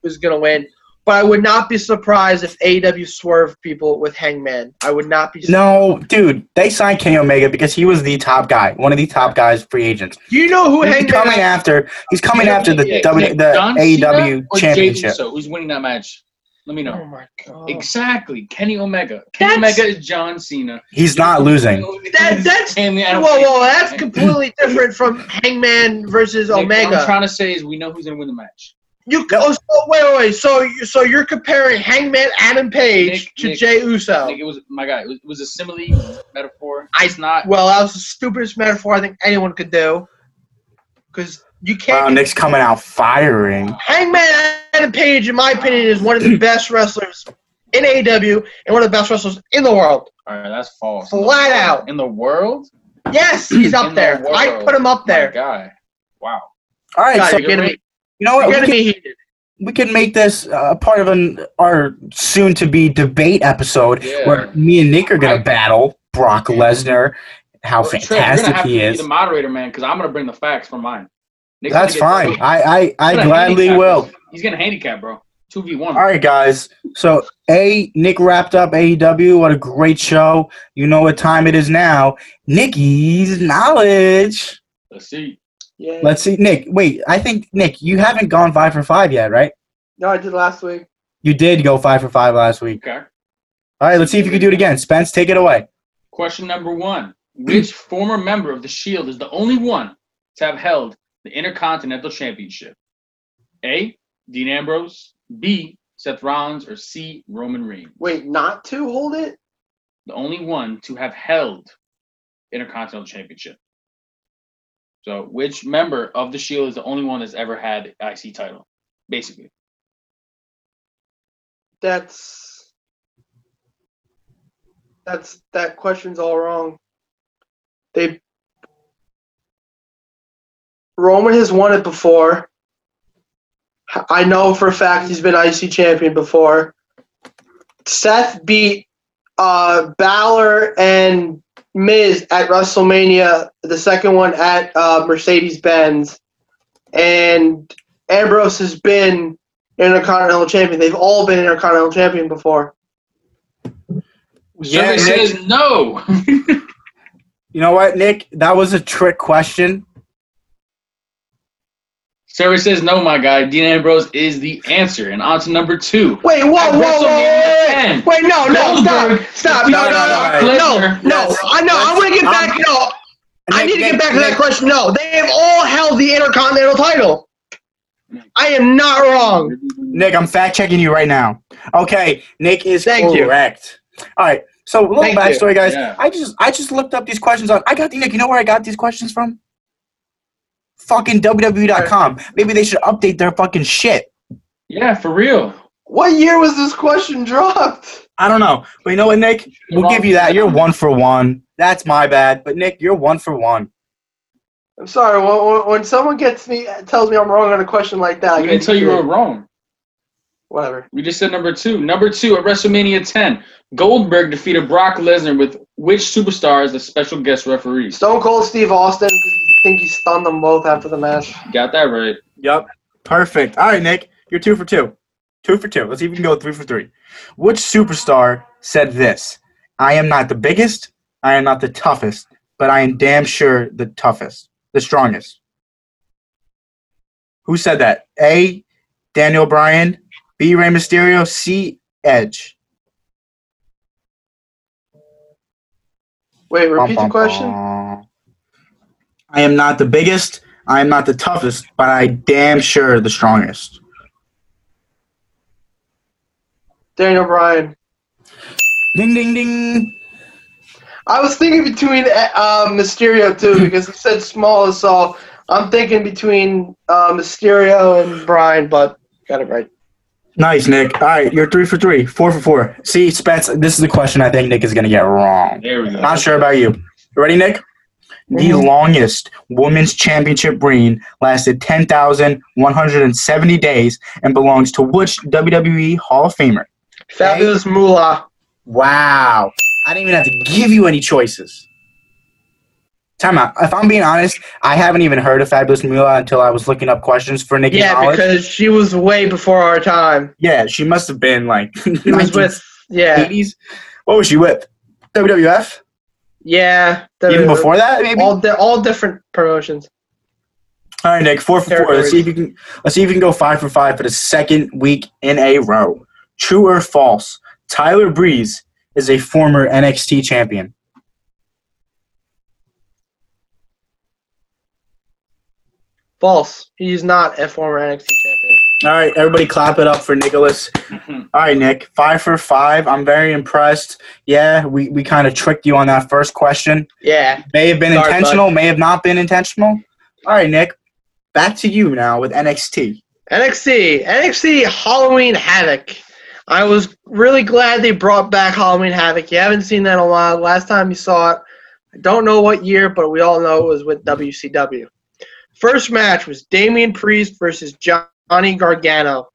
is, is gonna win, but I would not be surprised if AEW swerved people with Hangman. I would not be. No, dude, they signed Kenny Omega because he was the top guy, one of the top guys, free agents. Do you know who He's Hangman? coming after. He's coming after the Yeah, W, the John AEW Cena championship. Uso? Who's winning that match? Let me know. Oh know. my god. Exactly. Kenny Omega. Kenny That's- Omega is John Cena. He's not losing. That that's Kenny- whoa whoa that's completely different from Hangman versus Like, What I'm Omega. trying to say is we know who's gonna win the match. You oh, so, wait wait wait. So you so you're comparing Hangman Adam Page Nick- to Nick- Jey Uso? Like it was my guy. It was, it was a simile metaphor. I- It's not. Well, that was the stupidest metaphor I think anyone could do. Because you can't. Wow, Nick's coming out firing. Hangman Adam Page, in my opinion, is one of the best wrestlers in AEW and one of the best wrestlers in the world. All right, that's false. Flat out. In the world. Yes, he's up In the there. I put him up My there. guy. Wow. All right, God, so you're getting me. You know what? You're We getting can, me heated. we can make this uh, part of an our soon-to-be debate episode Yeah. where me and Nick are gonna I- battle Brock Lesnar, how Well, Trey, you're fantastic gonna have he to is. Be the moderator, man, because I'm gonna bring the facts from mine. Nick's That's fine. get- I I, I gladly handicap, will. bro. He's gonna handicap, bro. Two v one. All right, guys. So, A, Nick wrapped up AEW. What a great show. You know what time it is now. Nikki's knowledge. Let's see. Yeah. Let's see. Nick, wait. I think, Nick, you haven't gone five for five yet, right? No, I did last week. You did go five for five last week. Okay. All right, let's see if you can do it again. Spence, take it away. Question number one: Which former member of the Shield is the only one to have held the Intercontinental Championship? A. Dean Ambrose. B. Seth Rollins. Or C. Roman Reigns. Wait, not to hold it? The only one to have held Intercontinental Championship. So, which member of the Shield is the only one that's ever had IC title? Basically, That's that's that question's all wrong. They Roman has won it before. I know for a fact he's been IC champion before. Seth beat uh, Balor and Miz at WrestleMania, the second one at uh, Mercedes Benz, and Ambrose has been Intercontinental Champion. They've all been Intercontinental Champion before. Yeah, Survey Nick, says no. you know what, Nick? That was a trick question. Survey says no, my guy. Dean Ambrose is the answer. And on to number two. Wait, whoa, At whoa, whoa, whoa, wait, wait, wait, no, no, stop, Goldberg stop, no, no, no, no, Lesnar. no, I know, I want to get back, um, no, I need to get back to that question. No, they have all held the Intercontinental title. I am not wrong. Nick, I'm fact checking you right now. Okay, Nick is Thank you. correct. All right. So a little Thank you. backstory, guys. Yeah. I just I just looked up these questions on. I got the Nick. You know where I got these questions from? Fucking WWE.com. Maybe they should update their fucking shit. Yeah, for real. What year was this question dropped? I don't know, but you know what, Nick? We'll give you that. You're one for one. That's my bad. But Nick, you're one for one. I'm sorry. When, when- when someone gets me tells me I'm wrong on a question like that, I We get didn't tell you to- were wrong. Whatever. We just said number two. Number two at WrestleMania 10, Goldberg defeated Brock Lesnar with which superstar as a special guest referee? Stone Cold Steve Austin because I think he stunned them both after the match. Got that right. Yep. Perfect. All right, Nick. You're two for two. Two for two. Let's even go three for three. Which superstar said this? I am not the biggest. I am not the toughest, but I am damn sure the toughest, the strongest. Who said that? A. Daniel Bryan. B. Rey Mysterio. C. Edge. Wait, Bum, repeat the bum, question. Bum. I am not the biggest. I am not the toughest, but I damn sure the strongest. Daniel Bryan. Ding ding ding. I was thinking between uh, Mysterio too because he said small, so I'm thinking between uh, Mysterio and Bryan, but got it right. Nice, Nick. All right, you're three for three, four for four. See, Spence, this is the question I think Nick is going to get wrong. There we go. Not sure about you. You ready, Nick? The Mhm. longest women's championship reign lasted 10,170 days and belongs to which WWE Hall of Famer? Fabulous Moolah. Wow. I didn't even have to give you any choices. Time out. If I'm being honest, I haven't even heard of Fabulous Moolah until I was looking up questions for Nikki Yeah, Knowledge. because she was way before our time. yeah, she must have been like She was with yeah, 1980s. What was she with? WWF? Yeah. Even before that, maybe. all di- all different promotions. All right, Nick, four for four. Let's see if you can. Let's see if you can go five for five for the second week in a row. True or false? Tyler Breeze is a former NXT champion. False. He's not a former NXT champion. All right, everybody, clap it up for Nicholas. All right, Nick, five for five. I'm very impressed. Yeah, we, we kind of tricked you on that first question. Yeah. May have been Sorry, intentional, may have not been intentional. All right, Nick, back to you now with NXT. NXT. NXT Halloween Havoc. I was really glad they brought back Halloween Havoc. You haven't seen that in a while. Last time you saw it, I don't know what year, but we all know it was with WCW. First match was Damian Priest versus Johnny Gargano.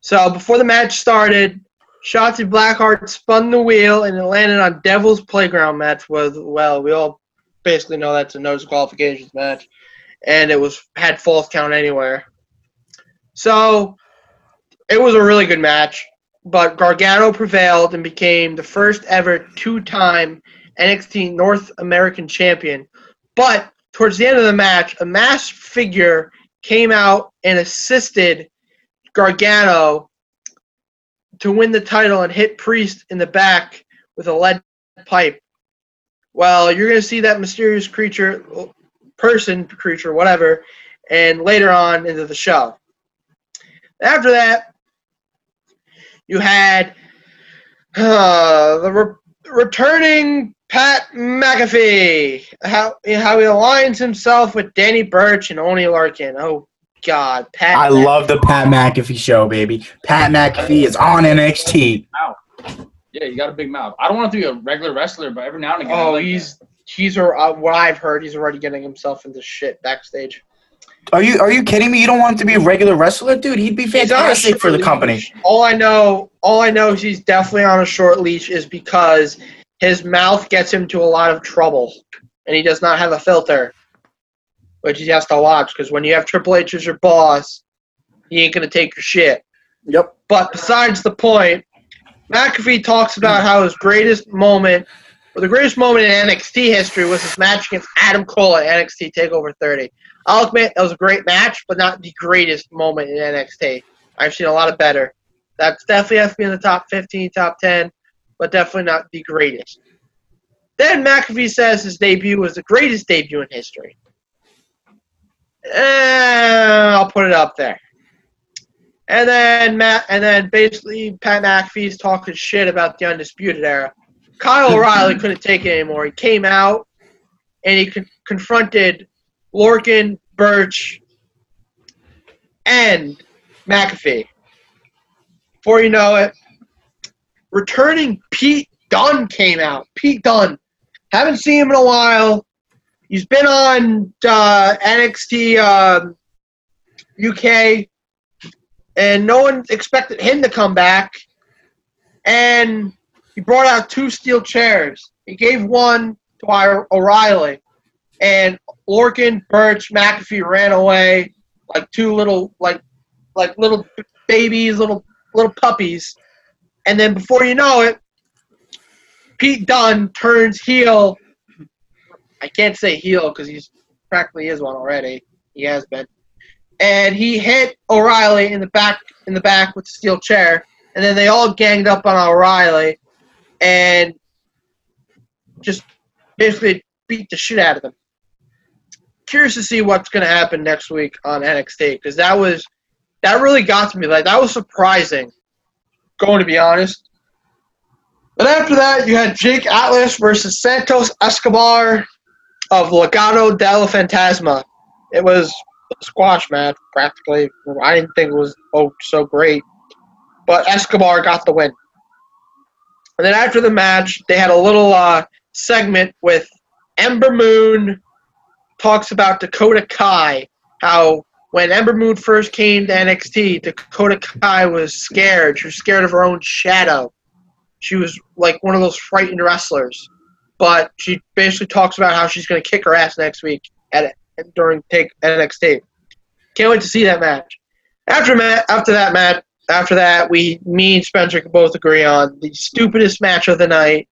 So before the match started, Shotzi Blackheart spun the wheel and it landed on Devil's Playground match. Was well, we all basically know that's a no disqualifications match, and it was had false count anywhere. So it was a really good match, but Gargano prevailed and became the first ever two-time NXT North American champion. But towards the end of the match, a masked figure came out and assisted Gargano to win the title and hit Priest in the back with a lead pipe. Well, you're going to see that mysterious creature, person, creature, whatever, and later on into the show. After that, you had uh, the re- returning Pat McAfee. How how he aligns himself with Danny Burch and Oney Lorcan. Oh God, Pat. I Mc- love the Pat McAfee show, baby. Pat McAfee is on NXT. Yeah, you got a big mouth. I don't want to be a regular wrestler, but every now and again. Oh, like he's he's a- uh, what I've heard. He's already getting himself into shit backstage. Are you are you kidding me? You don't want him to be a regular wrestler, dude? He'd be He's on a fantastic for the short company. leash. All I know, all I know, is he's definitely on a short leash, is because his mouth gets him to a lot of trouble, and he does not have a filter, which he has to watch. Because when you have Triple H as your boss, he ain't gonna take your shit. Yep. But besides the point, McAfee talks about how his greatest moment, or the greatest moment in NXT history, was his match against Adam Cole at NXT Takeover 30. I'll admit that was a great match, but not the greatest moment in NXT. I've seen a lot of better. That's definitely has to be in the top 15, top 10, but definitely not the greatest. Then McAfee says his debut was the greatest debut in history. Eh, I'll put it up there. And then Matt, and then basically Pat McAfee's talking shit about the undisputed era. Kyle O'Reilly couldn't take it anymore. He came out and he con- confronted Lorcan, Burch, and McAfee. Before you know it, returning Pete Dunne came out. Pete Dunne. Haven't seen him in a while. He's been on uh, NXT um, UK, and no one expected him to come back. And he brought out two steel chairs. He gave one to O'Reilly, and Lorcan, Burch, McAfee ran away like two little like like little babies, little little puppies. And then before you know it, Pete Dunne turns heel. I can't say heel because he's practically is one already. He has been. And he hit O'Reilly in the back in the back with the steel chair. And then they all ganged up on O'Reilly and just basically beat the shit out of them. Curious to see what's going to happen next week on NXT because that was that really got to me. Like that was surprising. Going to be honest. But after that, you had Jake Atlas versus Santos Escobar of Legado del Fantasma. It was a squash match practically. I didn't think it was oh so great, but Escobar got the win. And then after the match, they had a little uh, segment with Ember Moon talks about Dakota Kai, how when Ember Moon first came to NXT, Dakota Kai was scared. She was scared of her own shadow. She was like one of those frightened wrestlers. But she basically talks about how she's going to kick her ass next week at during take NXT. Can't wait to see that match. After ma- after that match, after that, we me and Spencer can both agree on the stupidest match of the night: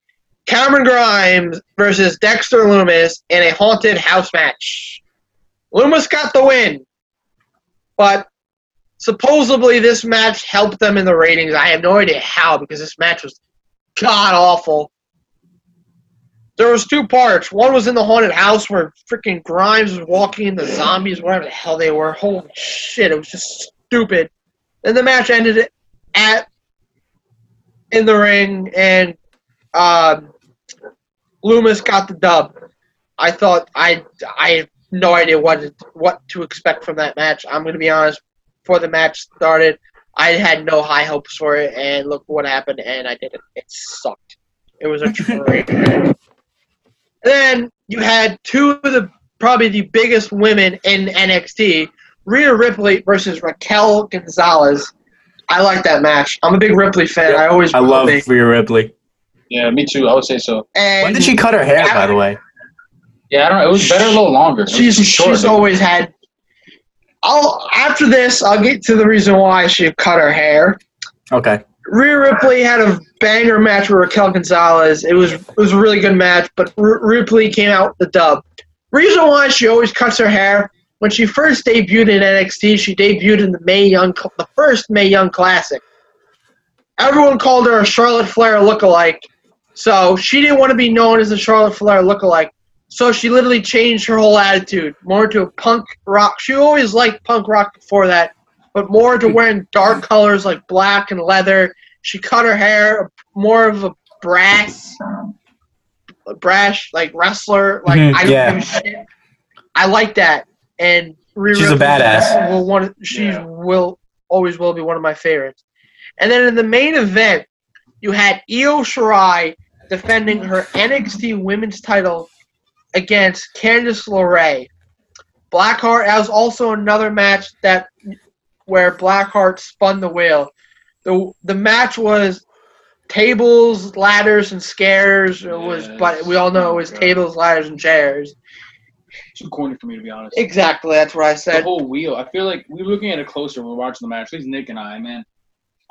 Cameron Grimes versus Dexter Lumis in a haunted house match. Lumis got the win, but supposedly this match helped them in the ratings. I have no idea how because this match was god awful. There was two parts. One was in the haunted house where freaking Grimes was walking in the zombies, whatever the hell they were. Holy shit! It was just stupid. Then the match ended at in the ring, and um, Lumis got the dub. I thought I I no idea what to, what to expect from that match. I'm going to be honest. Before the match started, I had no high hopes for it, and look what happened, and I did it. It sucked. It was a great match. Then you had two of the probably the biggest women in NXT, Rhea Ripley versus Raquel Gonzalez. I like that match. I'm a big Ripley fan. I always I love be. Rhea Ripley. Yeah, me too. I would say so. And When did she cut her hair, by the way? Yeah, I don't know. It was better a little longer. She's short. she's always had. I'll after this, I'll get to the reason why she cut her hair. Okay. Rhea Ripley had a banger match with Raquel Gonzalez. It was it was a really good match, but R- Ripley came out the dub. Reason why she always cuts her hair when she first debuted in NXT, she debuted in the Mae Young the first Mae Young Classic. Everyone called her a Charlotte Flair lookalike, so she didn't want to be known as a Charlotte Flair lookalike. So she literally changed her whole attitude more to a punk rock. She always liked punk rock before that, but more to wearing dark colors like black and leather. She cut her hair more of a brass, brash, like wrestler. Like Mhm, I don't yeah. give a shit. I like that, and Rhea She's a badass. Will one, she Yeah. will always will be one of my favorites. And then in the main event, you had Io Shirai defending her NXT Women's Title against Candice LeRae. Blackheart. That was also another match that where Blackheart spun the wheel. the The match was tables, ladders, and scares. It was, but we all know it was oh, tables, ladders, and chairs. Too corny for me to be honest. Exactly, that's what I said. the whole wheel. I feel like we were looking at it closer. when We were watching the match. At least Nick and I, man.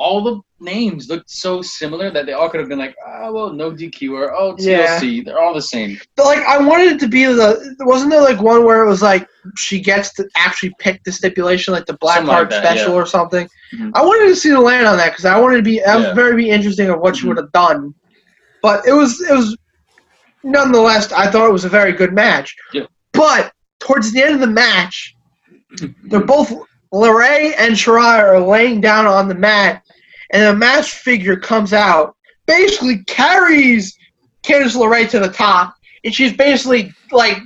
All the names looked so similar that they all could have been like, oh well, no DQ or oh TLC. They're all the same. But like, I wanted it to be the. Wasn't there like one where it was like she gets to actually pick the stipulation, like the Blackheart Something like special yeah. or something? Mhm. I wanted to see the land on that because I wanted to be. That was Yeah. very be interesting of what she Mhm. would have done. But it was it was nonetheless. I thought it was a very good match. Yeah. But towards the end of the match, they're both LeRae and Shirai are laying down on the mat, and a match figure comes out, basically carries Candice LeRae to the top, and she's basically like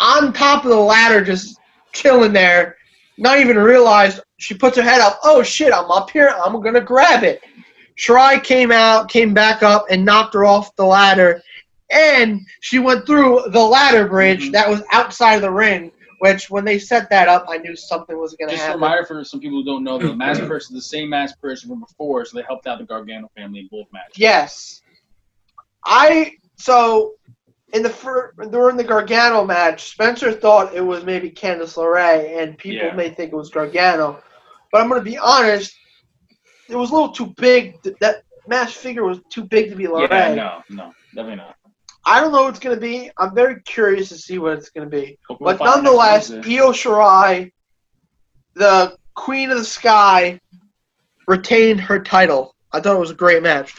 on top of the ladder, just chilling there, not even realized. She puts her head up. Oh shit! I'm up here. I'm gonna grab it. Shirai came out, came back up, and knocked her off the ladder, and she went through the ladder bridge Mhm. that was outside of the ring. Which, when they set that up, I knew something was gonna happen. Just a reminder for some people who don't know, the mask person is the same mask person from before, so they helped out the Gargano family in both matches. Yes. I so in the fir- during the Gargano match, Spencer thought it was maybe Candice LeRae, and people Yeah. may think it was Gargano. But I'm gonna be honest, it was a little too big. That match figure was too big to be LeRae. Yeah, no, no, definitely not. I don't know what it's gonna be. I'm very curious to see what it's gonna be. Hope we'll But nonetheless, Io Shirai, the Queen of the Sky, retained her title. I thought it was a great match.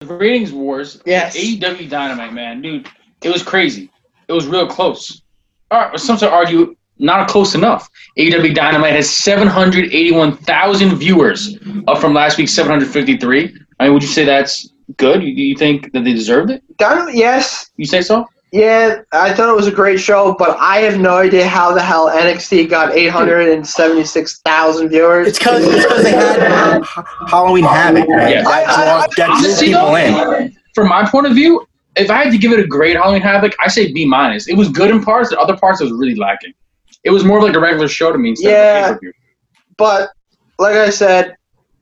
The ratings wars. Yes. AEW Dynamite, man, dude, it was crazy. It was real close. All right, some to argue not close enough. AEW Dynamite has 781,000 viewers, up from last week's 753. I mean, would you say that's good? You, you think that they deserved it? Dynamite, yes, You say so? Yeah, I thought it was a great show, but I have no idea how the hell NXT got 876,000 viewers. It's because because they had Halloween Havoc, right? Yeah. That draw, that drew Honestly, people though, in. From my point of view, if I had to give it a grade, Halloween Havoc, I say B minus. It was good in parts, the other parts it was really lacking. It was more of like a regular show to me instead Yeah. of a pay-per-view. But like I said,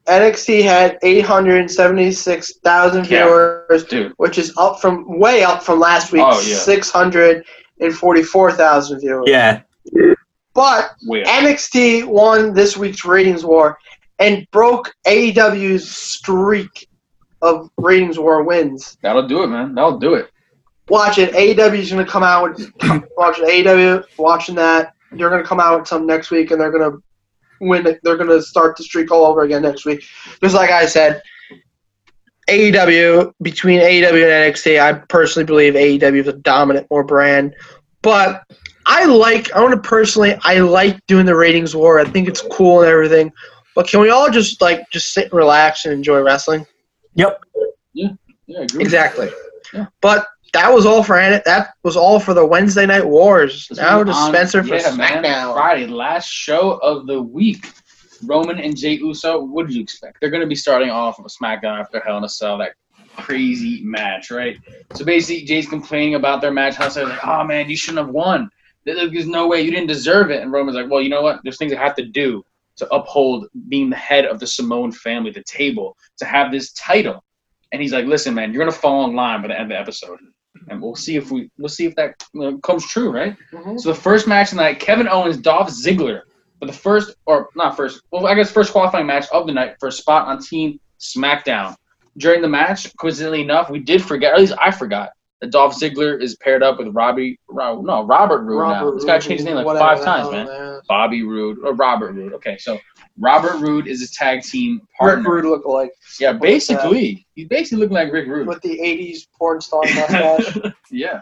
NXT had 876,000 viewers, Dude, which is up from way up from last week's Oh, yeah. 644,000 viewers. Yeah, But way up. NXT won this week's ratings war and broke AEW's streak of ratings war wins. That'll do it, man. That'll do it. watching AEW is going to come out with watching AEW, watching that. They're going to come out with some next week, and they're going to win. it. They're going to start the streak all over again next week. Just like I said, AEW between AEW and NXT, I personally believe AEW is a dominant more brand, but. I like. I want to personally. I like doing the ratings war. I think it's cool and everything. But can we all just like just sit and relax and enjoy wrestling? yep. Yeah, I agree. Exactly. Yeah. But that was all for that was all for the Wednesday night wars. Now to. Spencer for Yeah, man. SmackDown. Friday, last show of the week. Roman and Jey Uso. What did you expect? They're going to be starting off with a SmackDown after Hell in a Cell, that crazy match, right? So basically, Jey's complaining about their match. How like, oh man, you shouldn't have won. There's no way you didn't deserve it. And Roman's like, well, you know what? There's things I have to do to uphold being the head of the Samoan family, the table, to have this title. And he's like, listen, man, you're gonna fall in line by the end of the episode, and we'll see if we we'll see if that know, comes true, right? Mhm. So the first match tonight, Kevin Owens, Dolph Ziggler, for the first or not first, well, I guess first qualifying match of the night for a spot on Team SmackDown. During the match, coincidentally enough, we did forget, or at least I forgot, that Dolph Ziggler is paired up with Robbie, Ro, no, Robert Roode now. This guy changed his name like whatever five times, man. Bobby Roode or Robert Roode. Okay, so Robert Roode is a tag team Rick partner. Rude look alike Yeah, uh, basically, he's basically looking like Rick Rude. with the '80s porn star mustache. yeah.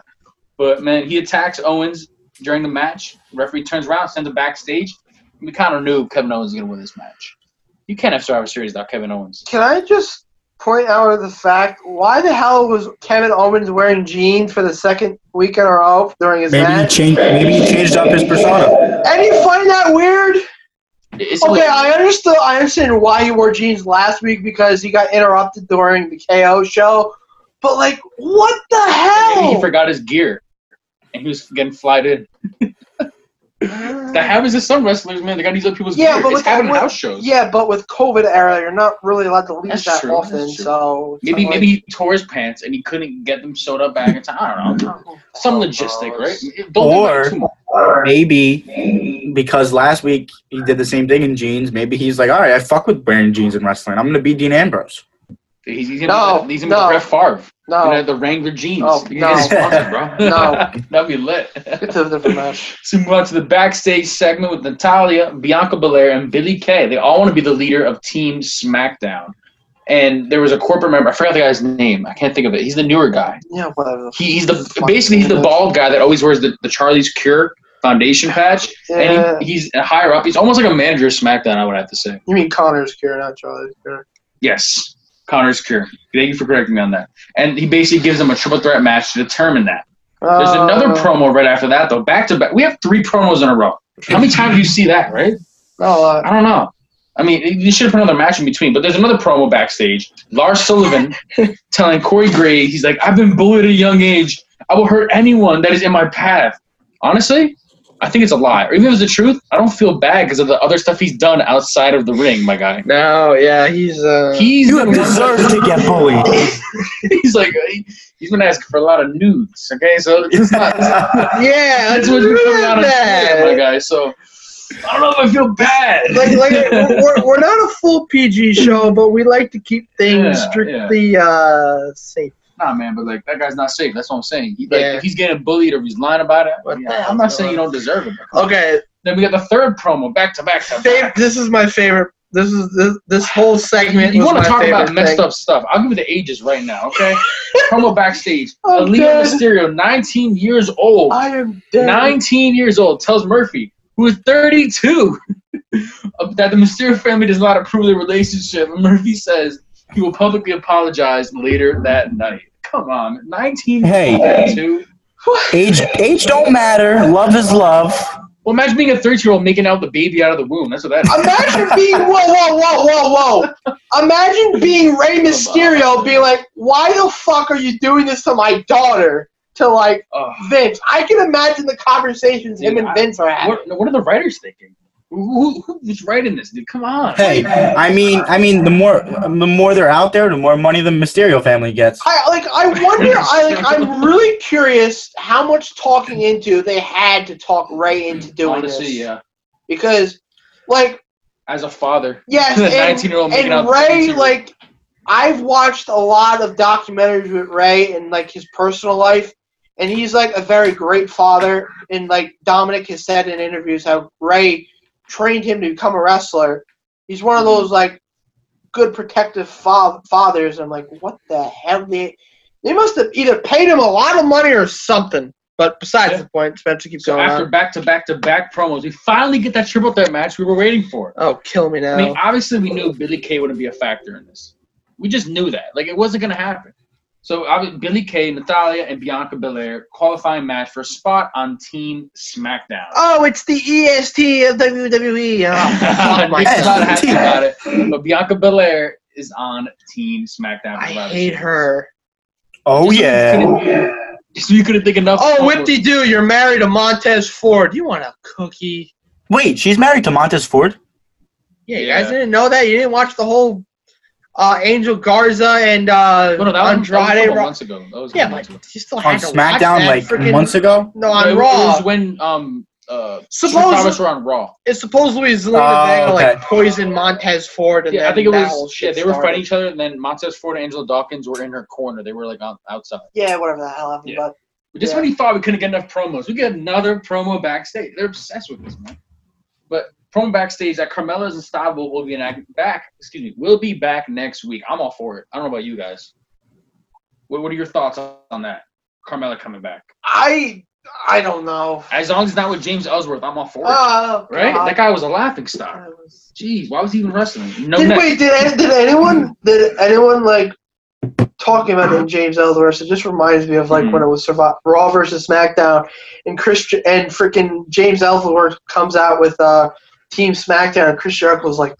But man, he attacks Owens during the match. referee turns around, sends him backstage. We kind of knew Kevin Owens was gonna win this match. You can't have Survivor Series without Kevin Owens. Can I just point out the fact why the hell was Kevin Owens wearing jeans for the second week in a row during his Maybe he match? changed. Maybe he changed up his persona. And you find that weird? It's Okay, like- I understood. I understand why he wore jeans last week because he got interrupted during the KO show. But like, what the hell? he forgot his gear, and he was getting in. Ah. That happens to some wrestlers, man. They got these other people's Yeah, gear. but it's with- happening with- house shows. Yeah, but with COVID era, you're not really allowed to leave That's that true, often. true. So it's Maybe not maybe he tore his pants and he couldn't get them sewed up back in time. I don't know. Oh, like- Some oh, logistic, right? Don't Or- think about it too much. Maybe because last week he did the same thing in jeans. Maybe he's like, all right, I fuck with wearing jeans in wrestling. I'm gonna be Dean Ambrose. He's, he's gonna No, be, he's gonna no. be Brett Favre. No, Gonna have the Wrangler jeans. Oh, You no. sponsor, bro. No. That'd be lit. it's a different match. So we move on to the backstage segment with Natalya, Bianca Belair, and Billie Kay. They all want to be the leader of Team SmackDown. And there was a corporate member. I forgot the guy's name. I can't think of it. He's the newer guy. Yeah, whatever. He, he's the basically he's the bald guy that always wears the, the Charlie's Cure foundation patch. Yeah. And he, he's higher up. He's almost like a manager of SmackDown. I would have to say. You mean Connor's cure, not Charlie's cure? Yes, Connor's Cure. Thank you for correcting me on that. And he basically gives them a triple threat match to determine that. There's Uh, another promo right after that though. Back to back. We have three promos in a row. How many times do you see that? Right. No, uh, I don't know. I mean, you should have put another match in between. But there's another promo backstage. Lars Sullivan telling Corey Gray, he's like, I've been bullied at a young age. I will hurt anyone that is in my path. Honestly, I think it's a lie. Or even if it's the truth, I don't feel bad because of the other stuff he's done outside of the ring, my guy. no, yeah, he's uh. He's You deserve to get bullied. he's like he, he's been asking for a lot of nudes. Okay, so it's not, it's not- yeah, that's what's been coming out of that. my guy. So I don't know if I feel bad. like, like we're, we're not a full PG show, but we like to keep things Yeah, strictly uh safe. Nah, man, but like that guy's not safe. That's what I'm saying. He, like, Yeah. if he's getting bullied or he's lying about it, yeah, I'm not saying you don't deserve it. but come on. Okay, Then we got the third promo back to back to back. this is my favorite. This is this, this whole segment. You want to talk about messed thing. up stuff? I'll give you the ages right now, okay? promo backstage. Oh, I'm Alina dead. Mysterio, 19 years old. I am dead. 19 years old, tells Murphy, who is 32, that the Mysterio family does not approve of the relationship. And Murphy says he will publicly apologize later that night. Come on, 19 Hey. 32. Age, age don't matter. Love is love. Well, imagine being a 30 year old making out the baby out of the womb. That's what that is. Imagine being whoa whoa whoa whoa whoa. Imagine being Rey Mysterio, being like, "Why the fuck are you doing this to my daughter?" To like Ugh. Vince, I can imagine the conversations him and I- Vince are having. what, what are the writers thinking? Who, who, who's writing this, dude? Come on. Hey, I mean, I mean, the more the more they're out there, the more money the Mysterio family gets. I like. I wonder. I like. I'm really curious how much talking into they had to talk Rey hmm, into doing Honestly, this. yeah. Because, like, As a father, yes, a and, 19 year old making out and Rey, like, I've watched a lot of documentaries with Rey and like his personal life, and he's like a very great father. And like Dominik has said in interviews, how Rey trained him to become a wrestler. He's one of Mm-hmm. those like good protective fa- fathers. I'm like, what the hell? They they must have either paid him a lot of money or something. But besides Yeah. the point, Spencer keeps So going after on. back to back to back promos, we finally get that triple threat match we were waiting for. Oh, kill me now. I mean, obviously we knew Billie Kay wouldn't be a factor in this. We just knew that. Like it wasn't gonna happen. So Billie Kay, Natalya, and Bianca Belair qualifying match for a spot on Team SmackDown. oh, it's the EST of WWE. Oh, fuck Nick's myself. not happy about it. But Bianca Belair is on Team SmackDown. I hate Series. her. Oh Just so you yeah. Just so you couldn't think enough. Oh, promos. Whipty Doo, you're married to Montez Ford. You want a cookie? Wait, she's married to Montez Ford. Yeah, you Yeah. guys didn't know that? You didn't watch the whole uh, Angel Garza and uh, No, no, that was, was a Andrade? couple months ago. That was yeah, couple but months ago. you still On had to SmackDown like freaking- months ago. No, No, on it, it Raw. was when um uh Suppose- Suppose Thomas were on Raw. It's supposedly Zelina Oh, Vega like okay. poisoned Montez Ford, and Yeah, I think it was. shit Yeah, they were fighting each other, and then Montez Ford and Angelo Dawkins were in her corner. They were like on outside. Yeah, whatever the hell happened. Yeah. But But just Yeah. when he thought we couldn't get enough promos, we get another promo backstage. They're obsessed with this, man. But promo backstage that Carmella's and Stable will be back. Excuse me, will be back next week. I'm all for it. I don't know about you guys. What What are your thoughts on that? Carmella coming back. I I don't know. As long as it's not with James Ellsworth, I'm all for it. Oh, right? God. That guy was a laughing stock. Jeez, why was he even wrestling? No Did, neck. wait, did, did anyone did anyone like talking about it in James Ellsworth? It just reminds me of like Mhm. when it was Survive, Raw versus SmackDown, and Christian and freaking James Ellsworth comes out with uh, Team SmackDown, and Chris Jericho was like,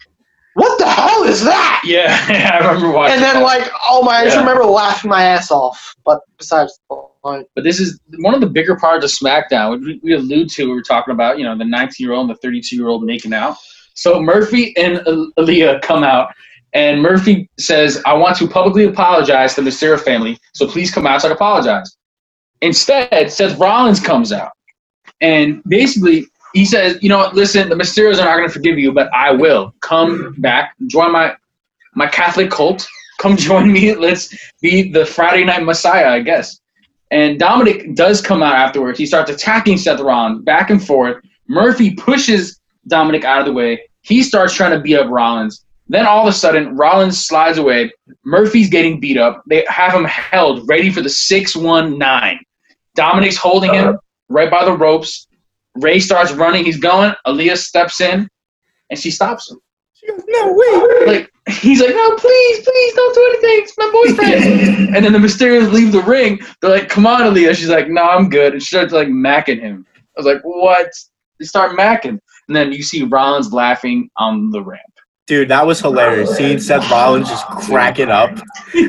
"What the hell is that?" Yeah, I remember watching. And then that. like, oh my, I just remember laughing my ass off. But besides the point, But this is one of the bigger parts of SmackDown, we, we allude to. We were talking about, you know, the 19 year old and the 32 year old making out. So Murphy and Al- Aaliyah come out, and Murphy says, I want to publicly apologize to the Mysterio family, so please come out and apologize. Instead, Seth Rollins comes out, and basically, he says, You know what, listen, the Mysterios are not going to forgive you, but I will. Come back, join my, my Catholic cult. Come join me. Let's be the Friday Night Messiah, I guess. And Dominik does come out afterwards. He starts attacking Seth Rollins back and forth. Murphy pushes Dominik out of the way. He starts trying to beat up Rollins. Then all of a sudden, Rollins slides away. Murphy's getting beat up. They have him held, ready for the 619. Dominik's holding him uh-huh. right by the ropes. Rey starts running. He's going. Aaliyah steps in, and she stops him. She goes, No way. Like he's like, no, please, please, don't do anything. It's my boyfriend. and then the Mysterios leave the ring. They're like, come on, Aaliyah. She's like, no, I'm good. And she starts like macking him. I was like, what? They start macking, and then you see Rollins laughing on the ramp. Dude, that was hilarious. Seeing Seth Rollins just cracking up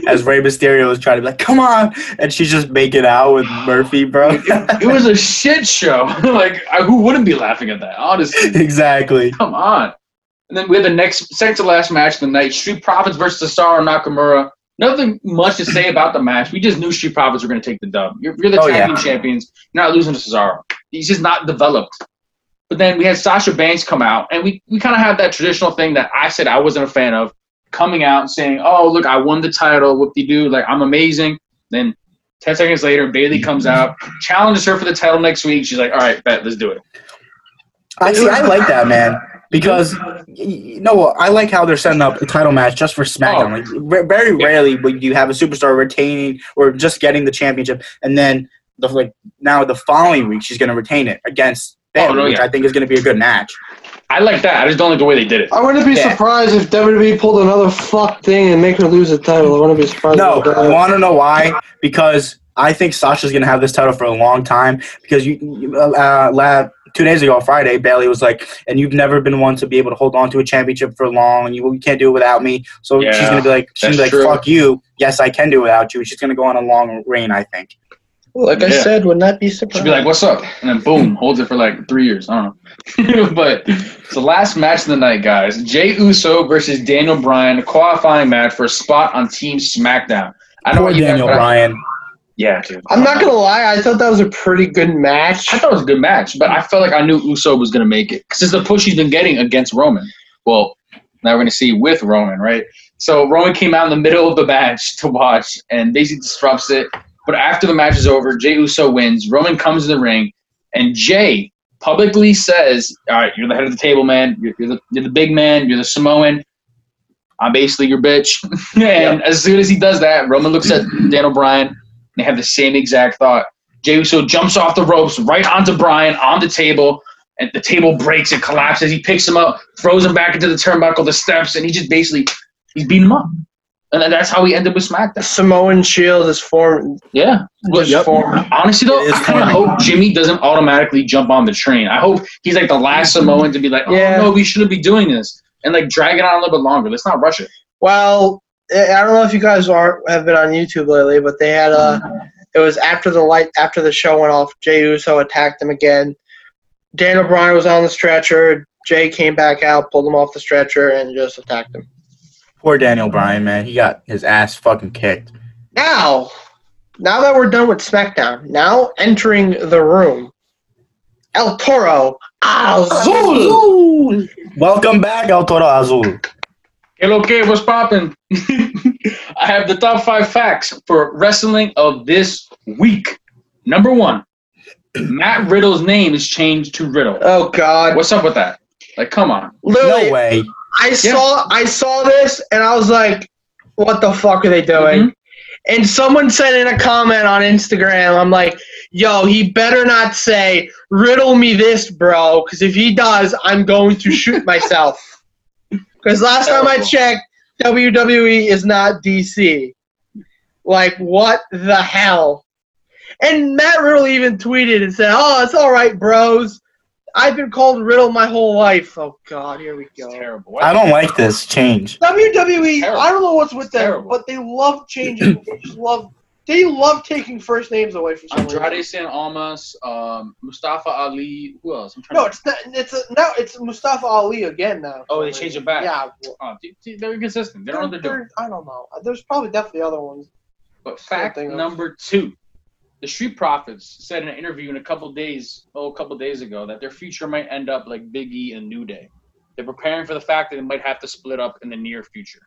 as Rey Mysterio was trying to be like, come on. And she's just making out with Murphy, bro. It was a shit show. like, I, who wouldn't be laughing at that? Honestly, exactly. come on. And then we had the next second to last match of the night: Street Profits versus Cesaro Nakamura. Nothing much to say about the match. We just knew Street Profits were going to take the dub. You're, you're the Oh, tag yeah. team champions. You're not losing to Cesaro. He's just not developed. But then we had Sasha Banks come out, and we, we kind of had that traditional thing that I said I wasn't a fan of, coming out and saying, "Oh, look, I won the title. Whoop de doo! Like I'm amazing." Then ten seconds later, Bayley comes out, challenges her for the title next week. She's like, "All right, bet, let's do it." I see. I like that, man, because you know? I like how they're setting up a title match just for SmackDown. Oh. Like very rarely would you have a superstar retaining or just getting the championship, and then the like now the following week she's going to retain it against Bayley, Oh, no, which yeah. I think is going to be a good match. I like that. I just don't like the way they did it. I wouldn't be Yeah. surprised if WWE pulled another fuck thing and make her lose the title. I wouldn't be surprised. No, about you that. want to know why? Because I think Sasha's going to have this title for a long time. Because you, you- uh, la two days ago, Friday, Bayley was like, "And you've never been one to be able to hold on to a championship for long. And you, you can't do it without me." So she's going to be like, "She's that's gonna be true. like, fuck you. Yes, I can do it without you." She's going to go on a long reign, I think. Like I Yeah. said, would not be surprised. She'd be like, "What's up?" And then boom, holds it for like three years. I don't know. but it's the last match of the night, guys. Jey Uso versus Daniel Bryan, a qualifying match for a spot on Team SmackDown. I know Poor what you guys- Daniel I- Bryan. Yeah, dude. I'm not gonna lie, I thought that was a pretty good match. I thought it was a good match, but I felt like I knew Uso was gonna make it because it's the push he's been getting against Roman. Well, now we're gonna see with Roman, right? So Roman came out in the middle of the match to watch and basically disrupts it. But after the match is over, Jey Uso wins. Roman comes in the ring, and Jey publicly says, "All right, you're the head of the table, man. You're, you're the you're the big man. You're the Samoan. I'm basically your bitch." and as soon as he does that, Roman looks at Daniel Bryan. And they have the same exact thought. Jey Uso jumps off the ropes right onto Bryan on the table, and the table breaks and collapses. He picks him up, throws him back into the turnbuckle, the steps, and he just basically he's beating him up. And then that's how he ended with SmackDown. Samoan Shield is formed. Yeah. Just Yep. formed. Honestly though, I kind of hope Jimmy doesn't automatically jump on the train. I hope he's like the last mm-hmm. Samoan to be like, oh Yeah. no, we shouldn't be doing this, and like drag it on a little bit longer. Let's not rush it. Well, I don't know if you guys are have been on YouTube lately, but they had a. Mm-hmm. It was after the light after the show went off. Jey Uso attacked him again. Daniel Bryan was on the stretcher. Jey came back out, pulled him off the stretcher, and just attacked him. Poor Daniel Bryan, man. He got his ass fucking kicked. Now, now that we're done with SmackDown, now entering the room, El Toro Azul. Welcome back, El Toro Azul. Hello, okay, what's poppin'? I have the top five facts for wrestling of this week. Number one, Matt Riddle's name is changed to Riddle. Oh God! What's up with that? Like, come on. Literally, No way. I saw I saw this and I was like, "What the fuck are they doing?" Mhm. And someone said in a comment on Instagram, "I'm like, yo, he better not say, riddle me this, bro, because if he does, I'm going to shoot myself. Because last time I checked, WWE is not DC. Like, what the hell? And Matt Riddle even tweeted and said, oh, it's all right, bros. I've been called Riddle my whole life. Oh, God, here we It's go. terrible. I don't like this change. WWE, Terrible. I don't know what's with them, but they love changing. they just love. They love taking first names away from someone. Andrade Cien Almas, um, Mustafa Ali. Who else? I'm trying No, to. it's not. It's a, no. It's Mustafa Ali again now. Oh, they changed it back. Yeah, well, Oh, dude, dude, they're inconsistent. They don't know what they're doing. I don't know. There's probably definitely other ones. But fact number two, the Street Profits said in an interview in a couple days, oh, a couple days ago, that their future might end up like Big E and New Day. They're preparing for the fact that they might have to split up in the near future.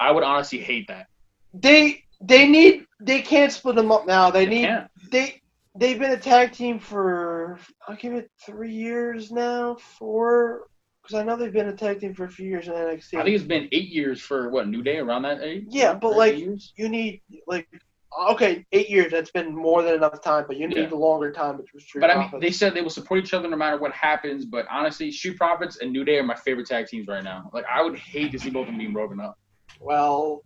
I would honestly hate that. They they need. They can't split them up now. They They need. can't. They they've been a tag team for I'll give it three years now. Four. Because I know they've been a tag team for a few years in NXT. I think it's been eight years for what New Day around that age. Yeah, but, like, years? you need like okay, eight years. That's been more than enough time, but you need Yeah. a longer time between Street But I mean, they said they will support each other no matter what happens. But honestly, Street Profits and New Day are my favorite tag teams right now. Like, I would hate to see both of them being broken up. well,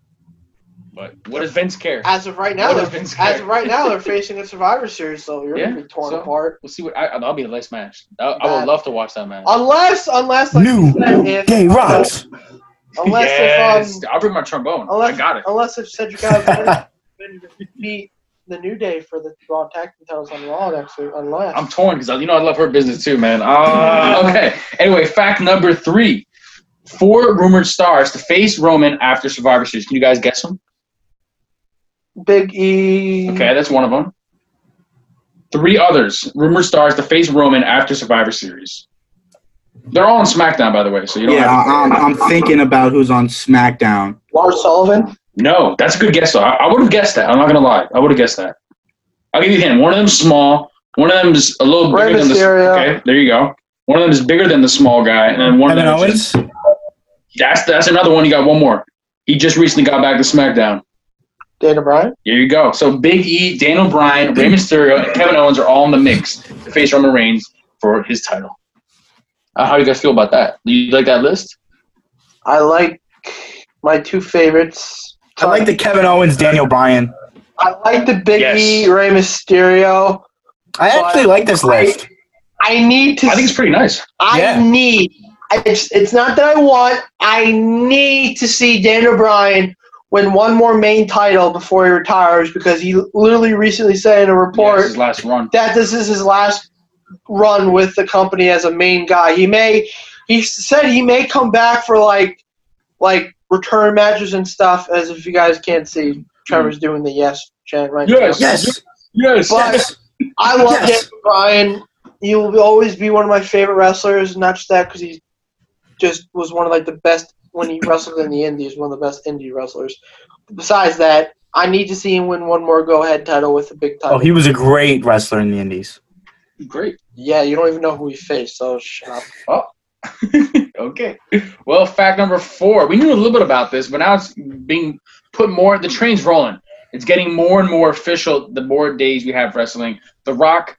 But what does Vince care? as of right now, they're, Vince as care? of right now, they're facing a Survivor Series, so you're Yeah, gonna be torn so- apart. We'll see what. I, that'll be the last match. I, I would love to watch that match. Unless, unless like New you said, if, Gay rocks. Unless yes, if um, I'll bring my trombone. unless I got it. unless if Cedric Alexander beat the New Day for the Raw Tag Team titles on Raw next week, unless I'm torn because you know I love her business too, man. Uh, okay. Anyway, fact number three: four rumored stars to face Roman after Survivor Series. Can you guys guess them? Big E. Okay, that's one of them. Three others rumored stars to face Roman after Survivor Series. They're all on SmackDown, by the way, so you don't Yeah, have to. I'm, I'm thinking about who's on SmackDown. Lars Sullivan. No, that's a good guess though. I, I would have guessed that. I'm not gonna lie. I would have guessed that. I'll give you a hint. One of them's small. One of them is a little Rey bigger than the. Mysterio. Okay, there you go. One of them is bigger than the small guy, and then one Kevin of them. is- Owens. That's that's another one. You got one more. He just recently got back to SmackDown. Daniel Bryan. Here you go. So Big E, Daniel Bryan, Rey Mysterio, and Kevin Owens are all in the mix to face Roman Reigns for his title. Uh, how do you guys feel about that? Do you like that list? I like my two favorites. I like the Kevin Owens, Daniel Bryan. I like the Big Yes. E, Rey Mysterio. I actually like this list. I need to. I think it's pretty nice. I Yeah. need. It's it's not that I want. I need to see Daniel Bryan win one more main title before he retires because he literally recently said in a report it's his last run. that this is his last run with the company as a main guy. He may. He said he may come back for like like return matches and stuff. As if you guys can't see, Trevor's hmm. doing the yes chant right Yes. now. Yes. Yes. But I love Yes. Daniel Bryan. He will always be one of my favorite wrestlers. Not just that, because he just was one of like the best when he wrestled in the Indies. One of the best indie wrestlers. Besides that, I need to see him win one more go-ahead title with a big title. Oh, he was a great wrestler in the Indies. Great. yeah, you don't even know who he faced. So shut up. Oh. okay. Well, fact number four. We knew a little bit about this, but now it's being put more. The train's rolling. It's getting more and more official the more days we have wrestling. The Rock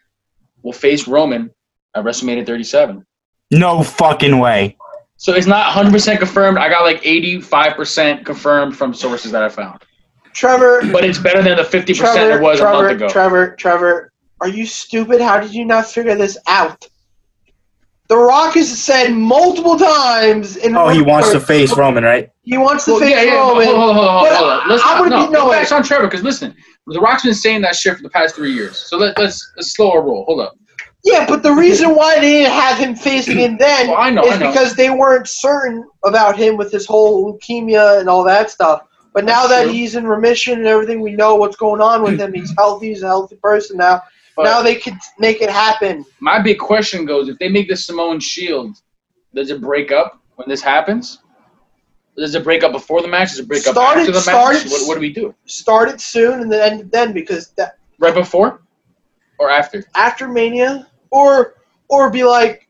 will face Roman at WrestleMania 37. No fucking way. So it's not 100% confirmed. I got like 85% confirmed from sources that I found. Trevor, But it's better than the 50% Trevor, it was a month Trevor, ago. Trevor, Trevor, are you stupid? How did you not figure this out? The Rock has said multiple times in Oh, he wants to face Roman, right? He wants to Well, face yeah, yeah, hold, Roman. hold, hold, hold, But hold on. Let's I not, would no, be- no, no, wait. it's on Trevor because listen, The Rock's been saying that shit for the past three years. So let, let's let's slow our roll. Hold up. Yeah, but the reason why they didn't have him facing him then Well, I know, is I know. because they weren't certain about him with his whole leukemia and all that stuff. But now That's that true. he's in remission and everything, we know what's going on with him. He's healthy. He's a healthy person now. But now they could make it happen. my big question goes: If they make the Samoan Shield, does it break up when this happens? Does it break up before the match? Does it break up after the start match? What, what do we do? Start it soon and then then because that, Right before or after? after Mania, or or be like,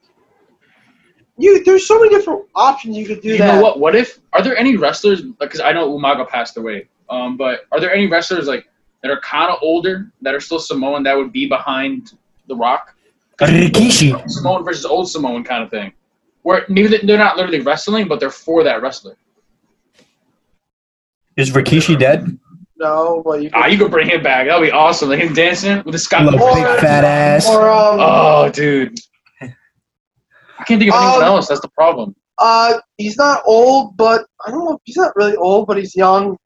you. There's so many different options you could do you that. know what? What if? Are there any wrestlers? Because I know Umaga passed away. Um, but are there any wrestlers like that are kind of older that are still Samoan that would be behind The Rock. Rikishi. Samoan versus old Samoan kind of thing. Where maybe they- they're not literally wrestling, but they're for that wrestler. Is Rikishi dead? No, but you Ah, you could bring him back. That'd be awesome. Like him dancing with the Scott. Little big fat ass. or um, Oh, dude. I can't think of anyone Um, else. That's the problem. uh, he's not old, but I don't know. He's not really old, but he's young.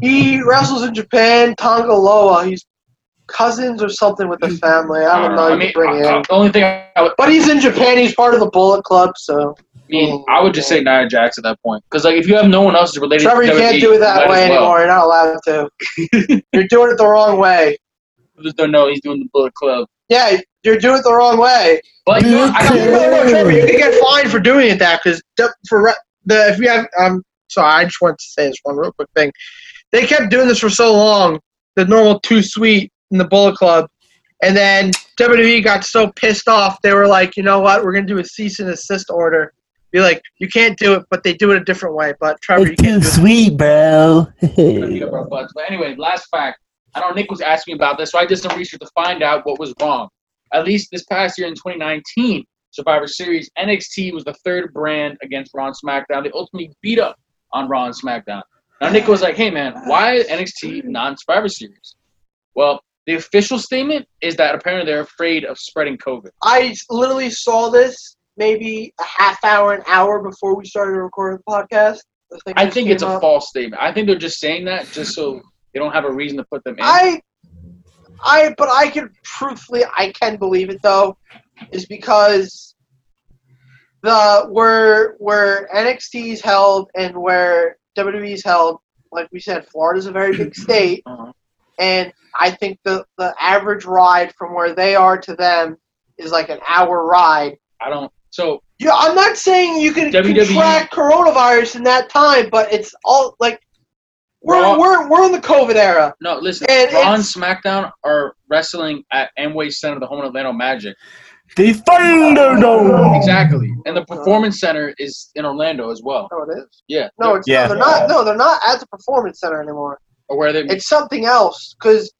He wrestles in Japan, Tanga Loa. He's cousins or something with the family. I don't know. I mean, bring uh, in. the only thing I would, But he's in Japan. He's part of the Bullet Club, so I mean, I would just say Nia Jax at that point. Because like, if you have no one else related Trevor, to you can't do it that way well. anymore. You're not allowed to. You're doing it the wrong way. I just don't know. He's doing the Bullet Club. Yeah, you're doing it the wrong way. But you know. I No, don't no, no, Trevor, you can get fined for doing it that because for re- the if you have um sorry, I just want to say this one real quick thing. They kept doing this for so long, the normal Too Sweet in the Bullet Club, and then WWE got so pissed off they were like, you know what, we're gonna do a cease and assist order. Be like, you can't do it, but they do it a different way. But Trevor, you can't do it. sweet, bro. beat up our butts. But anyway, last fact. I don't know Nick was asking me about this, so I did some research to find out what was wrong. At least this past year in 2019 Survivor Series, NXT was the third brand against Raw and SmackDown. They ultimately beat up on Raw and SmackDown. Now Nick was like, "Hey man, why NXT non-Survivor Series?" Well, the official statement is that apparently they're afraid of spreading COVID. I literally saw this maybe a half hour, an hour before we started recording the podcast. The I think it's came a false statement. I think they're just saying that just so they don't have a reason to put them in. I, I, but I can truthfully, I can believe it though, is because the where where NXT's held and where WWE's held, like we said, Florida's a very big state, Uh-huh. and I think the the average ride from where they are to them is like an hour ride. I don't. So Yeah, I'm not saying you can WWE contract coronavirus in that time, but it's all like we're Raw- we're we're in the COVID era. No, listen. And Raw and SmackDown are wrestling at Amway Center, the home of Orlando Magic. The Thunderdome. Exactly, and the oh. Performance Center is in Orlando as well. No, it is. Yeah. No, it's Yeah. no, they're not. No, they're not at the performance center anymore. Or where they? It's something else because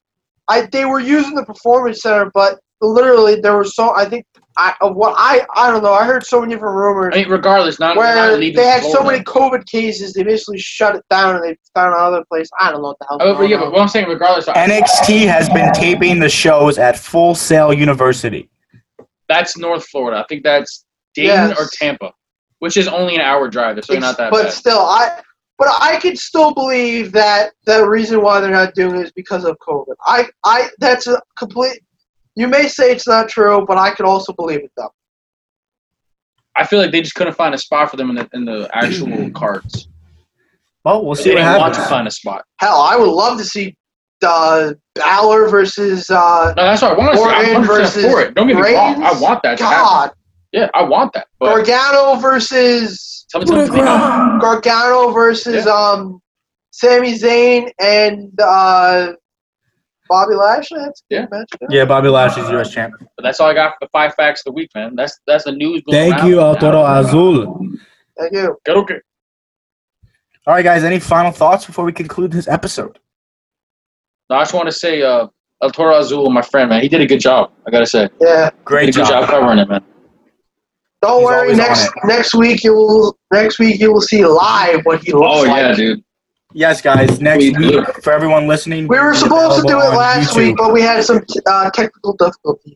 I they were using the performance center, but literally there was so I think I what I I don't know. I heard so many different rumors I mean, regardless, not, where not they had so many COVID cases, they basically shut it down and they found another place. I don't know what the hell. Oh, but yeah, but what I'm saying, regardless, NXT has been taping the shows at Full Sail University. That's North Florida. I think that's Dayton Yes. or Tampa, which is only an hour drive. It's not that but bad. still, I but I could still believe that the reason why they're not doing it is because of COVID. I I that's a complete. You may say it's not true, but I could also believe it though. I feel like they just couldn't find a spot for them in the in the actual cards. Well, we'll They see what didn't want to find a spot. Hell, I would love to see uh, Balor versus uh, No, that's what I want to see. I'm versus for it. Don't get me wrong. I want that to happen. God Yeah, I want that. But Gargano versus tell me something. No. Gargano versus um, Sami Zayn and uh, Bobby Lashley. That's a good Yeah. match. Yeah, Bobby Lashley's U.S. champ. But that's all I got for the five facts of the week, man. That's that's the news. Thank you, now. Autoro Azul. Thank you. Good, okay. All right, guys. Any final thoughts before we conclude this episode? No, I just want to say, uh, El Toro Azul, my friend, man, he did a good job. I gotta say, Yeah. Great did a good job. job covering it, man. Don't He's worry. Next next week you will next week you will see live what he looks like. Oh like. yeah, dude. Yes, guys. Next We- week, for everyone listening, We were supposed to do it last YouTube. week, but we had some uh, technical difficulties.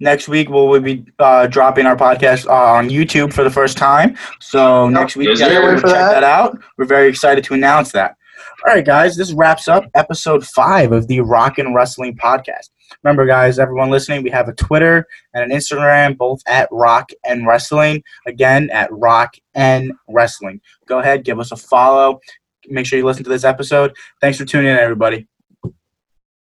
Next week, we'll, we'll be uh, dropping our podcast uh, on YouTube for the first time. So next week, Yes, you guys sir. can check that. that out. We're very excited to announce that. All right, guys, this wraps up episode five of the Rock and Wrestling Podcast. Remember, guys, everyone listening, we have a Twitter and an Instagram, both at Rock and Wrestling. Again, at Rock and Wrestling. Go ahead, give us a follow. Make sure you listen to this episode. Thanks for tuning in, everybody.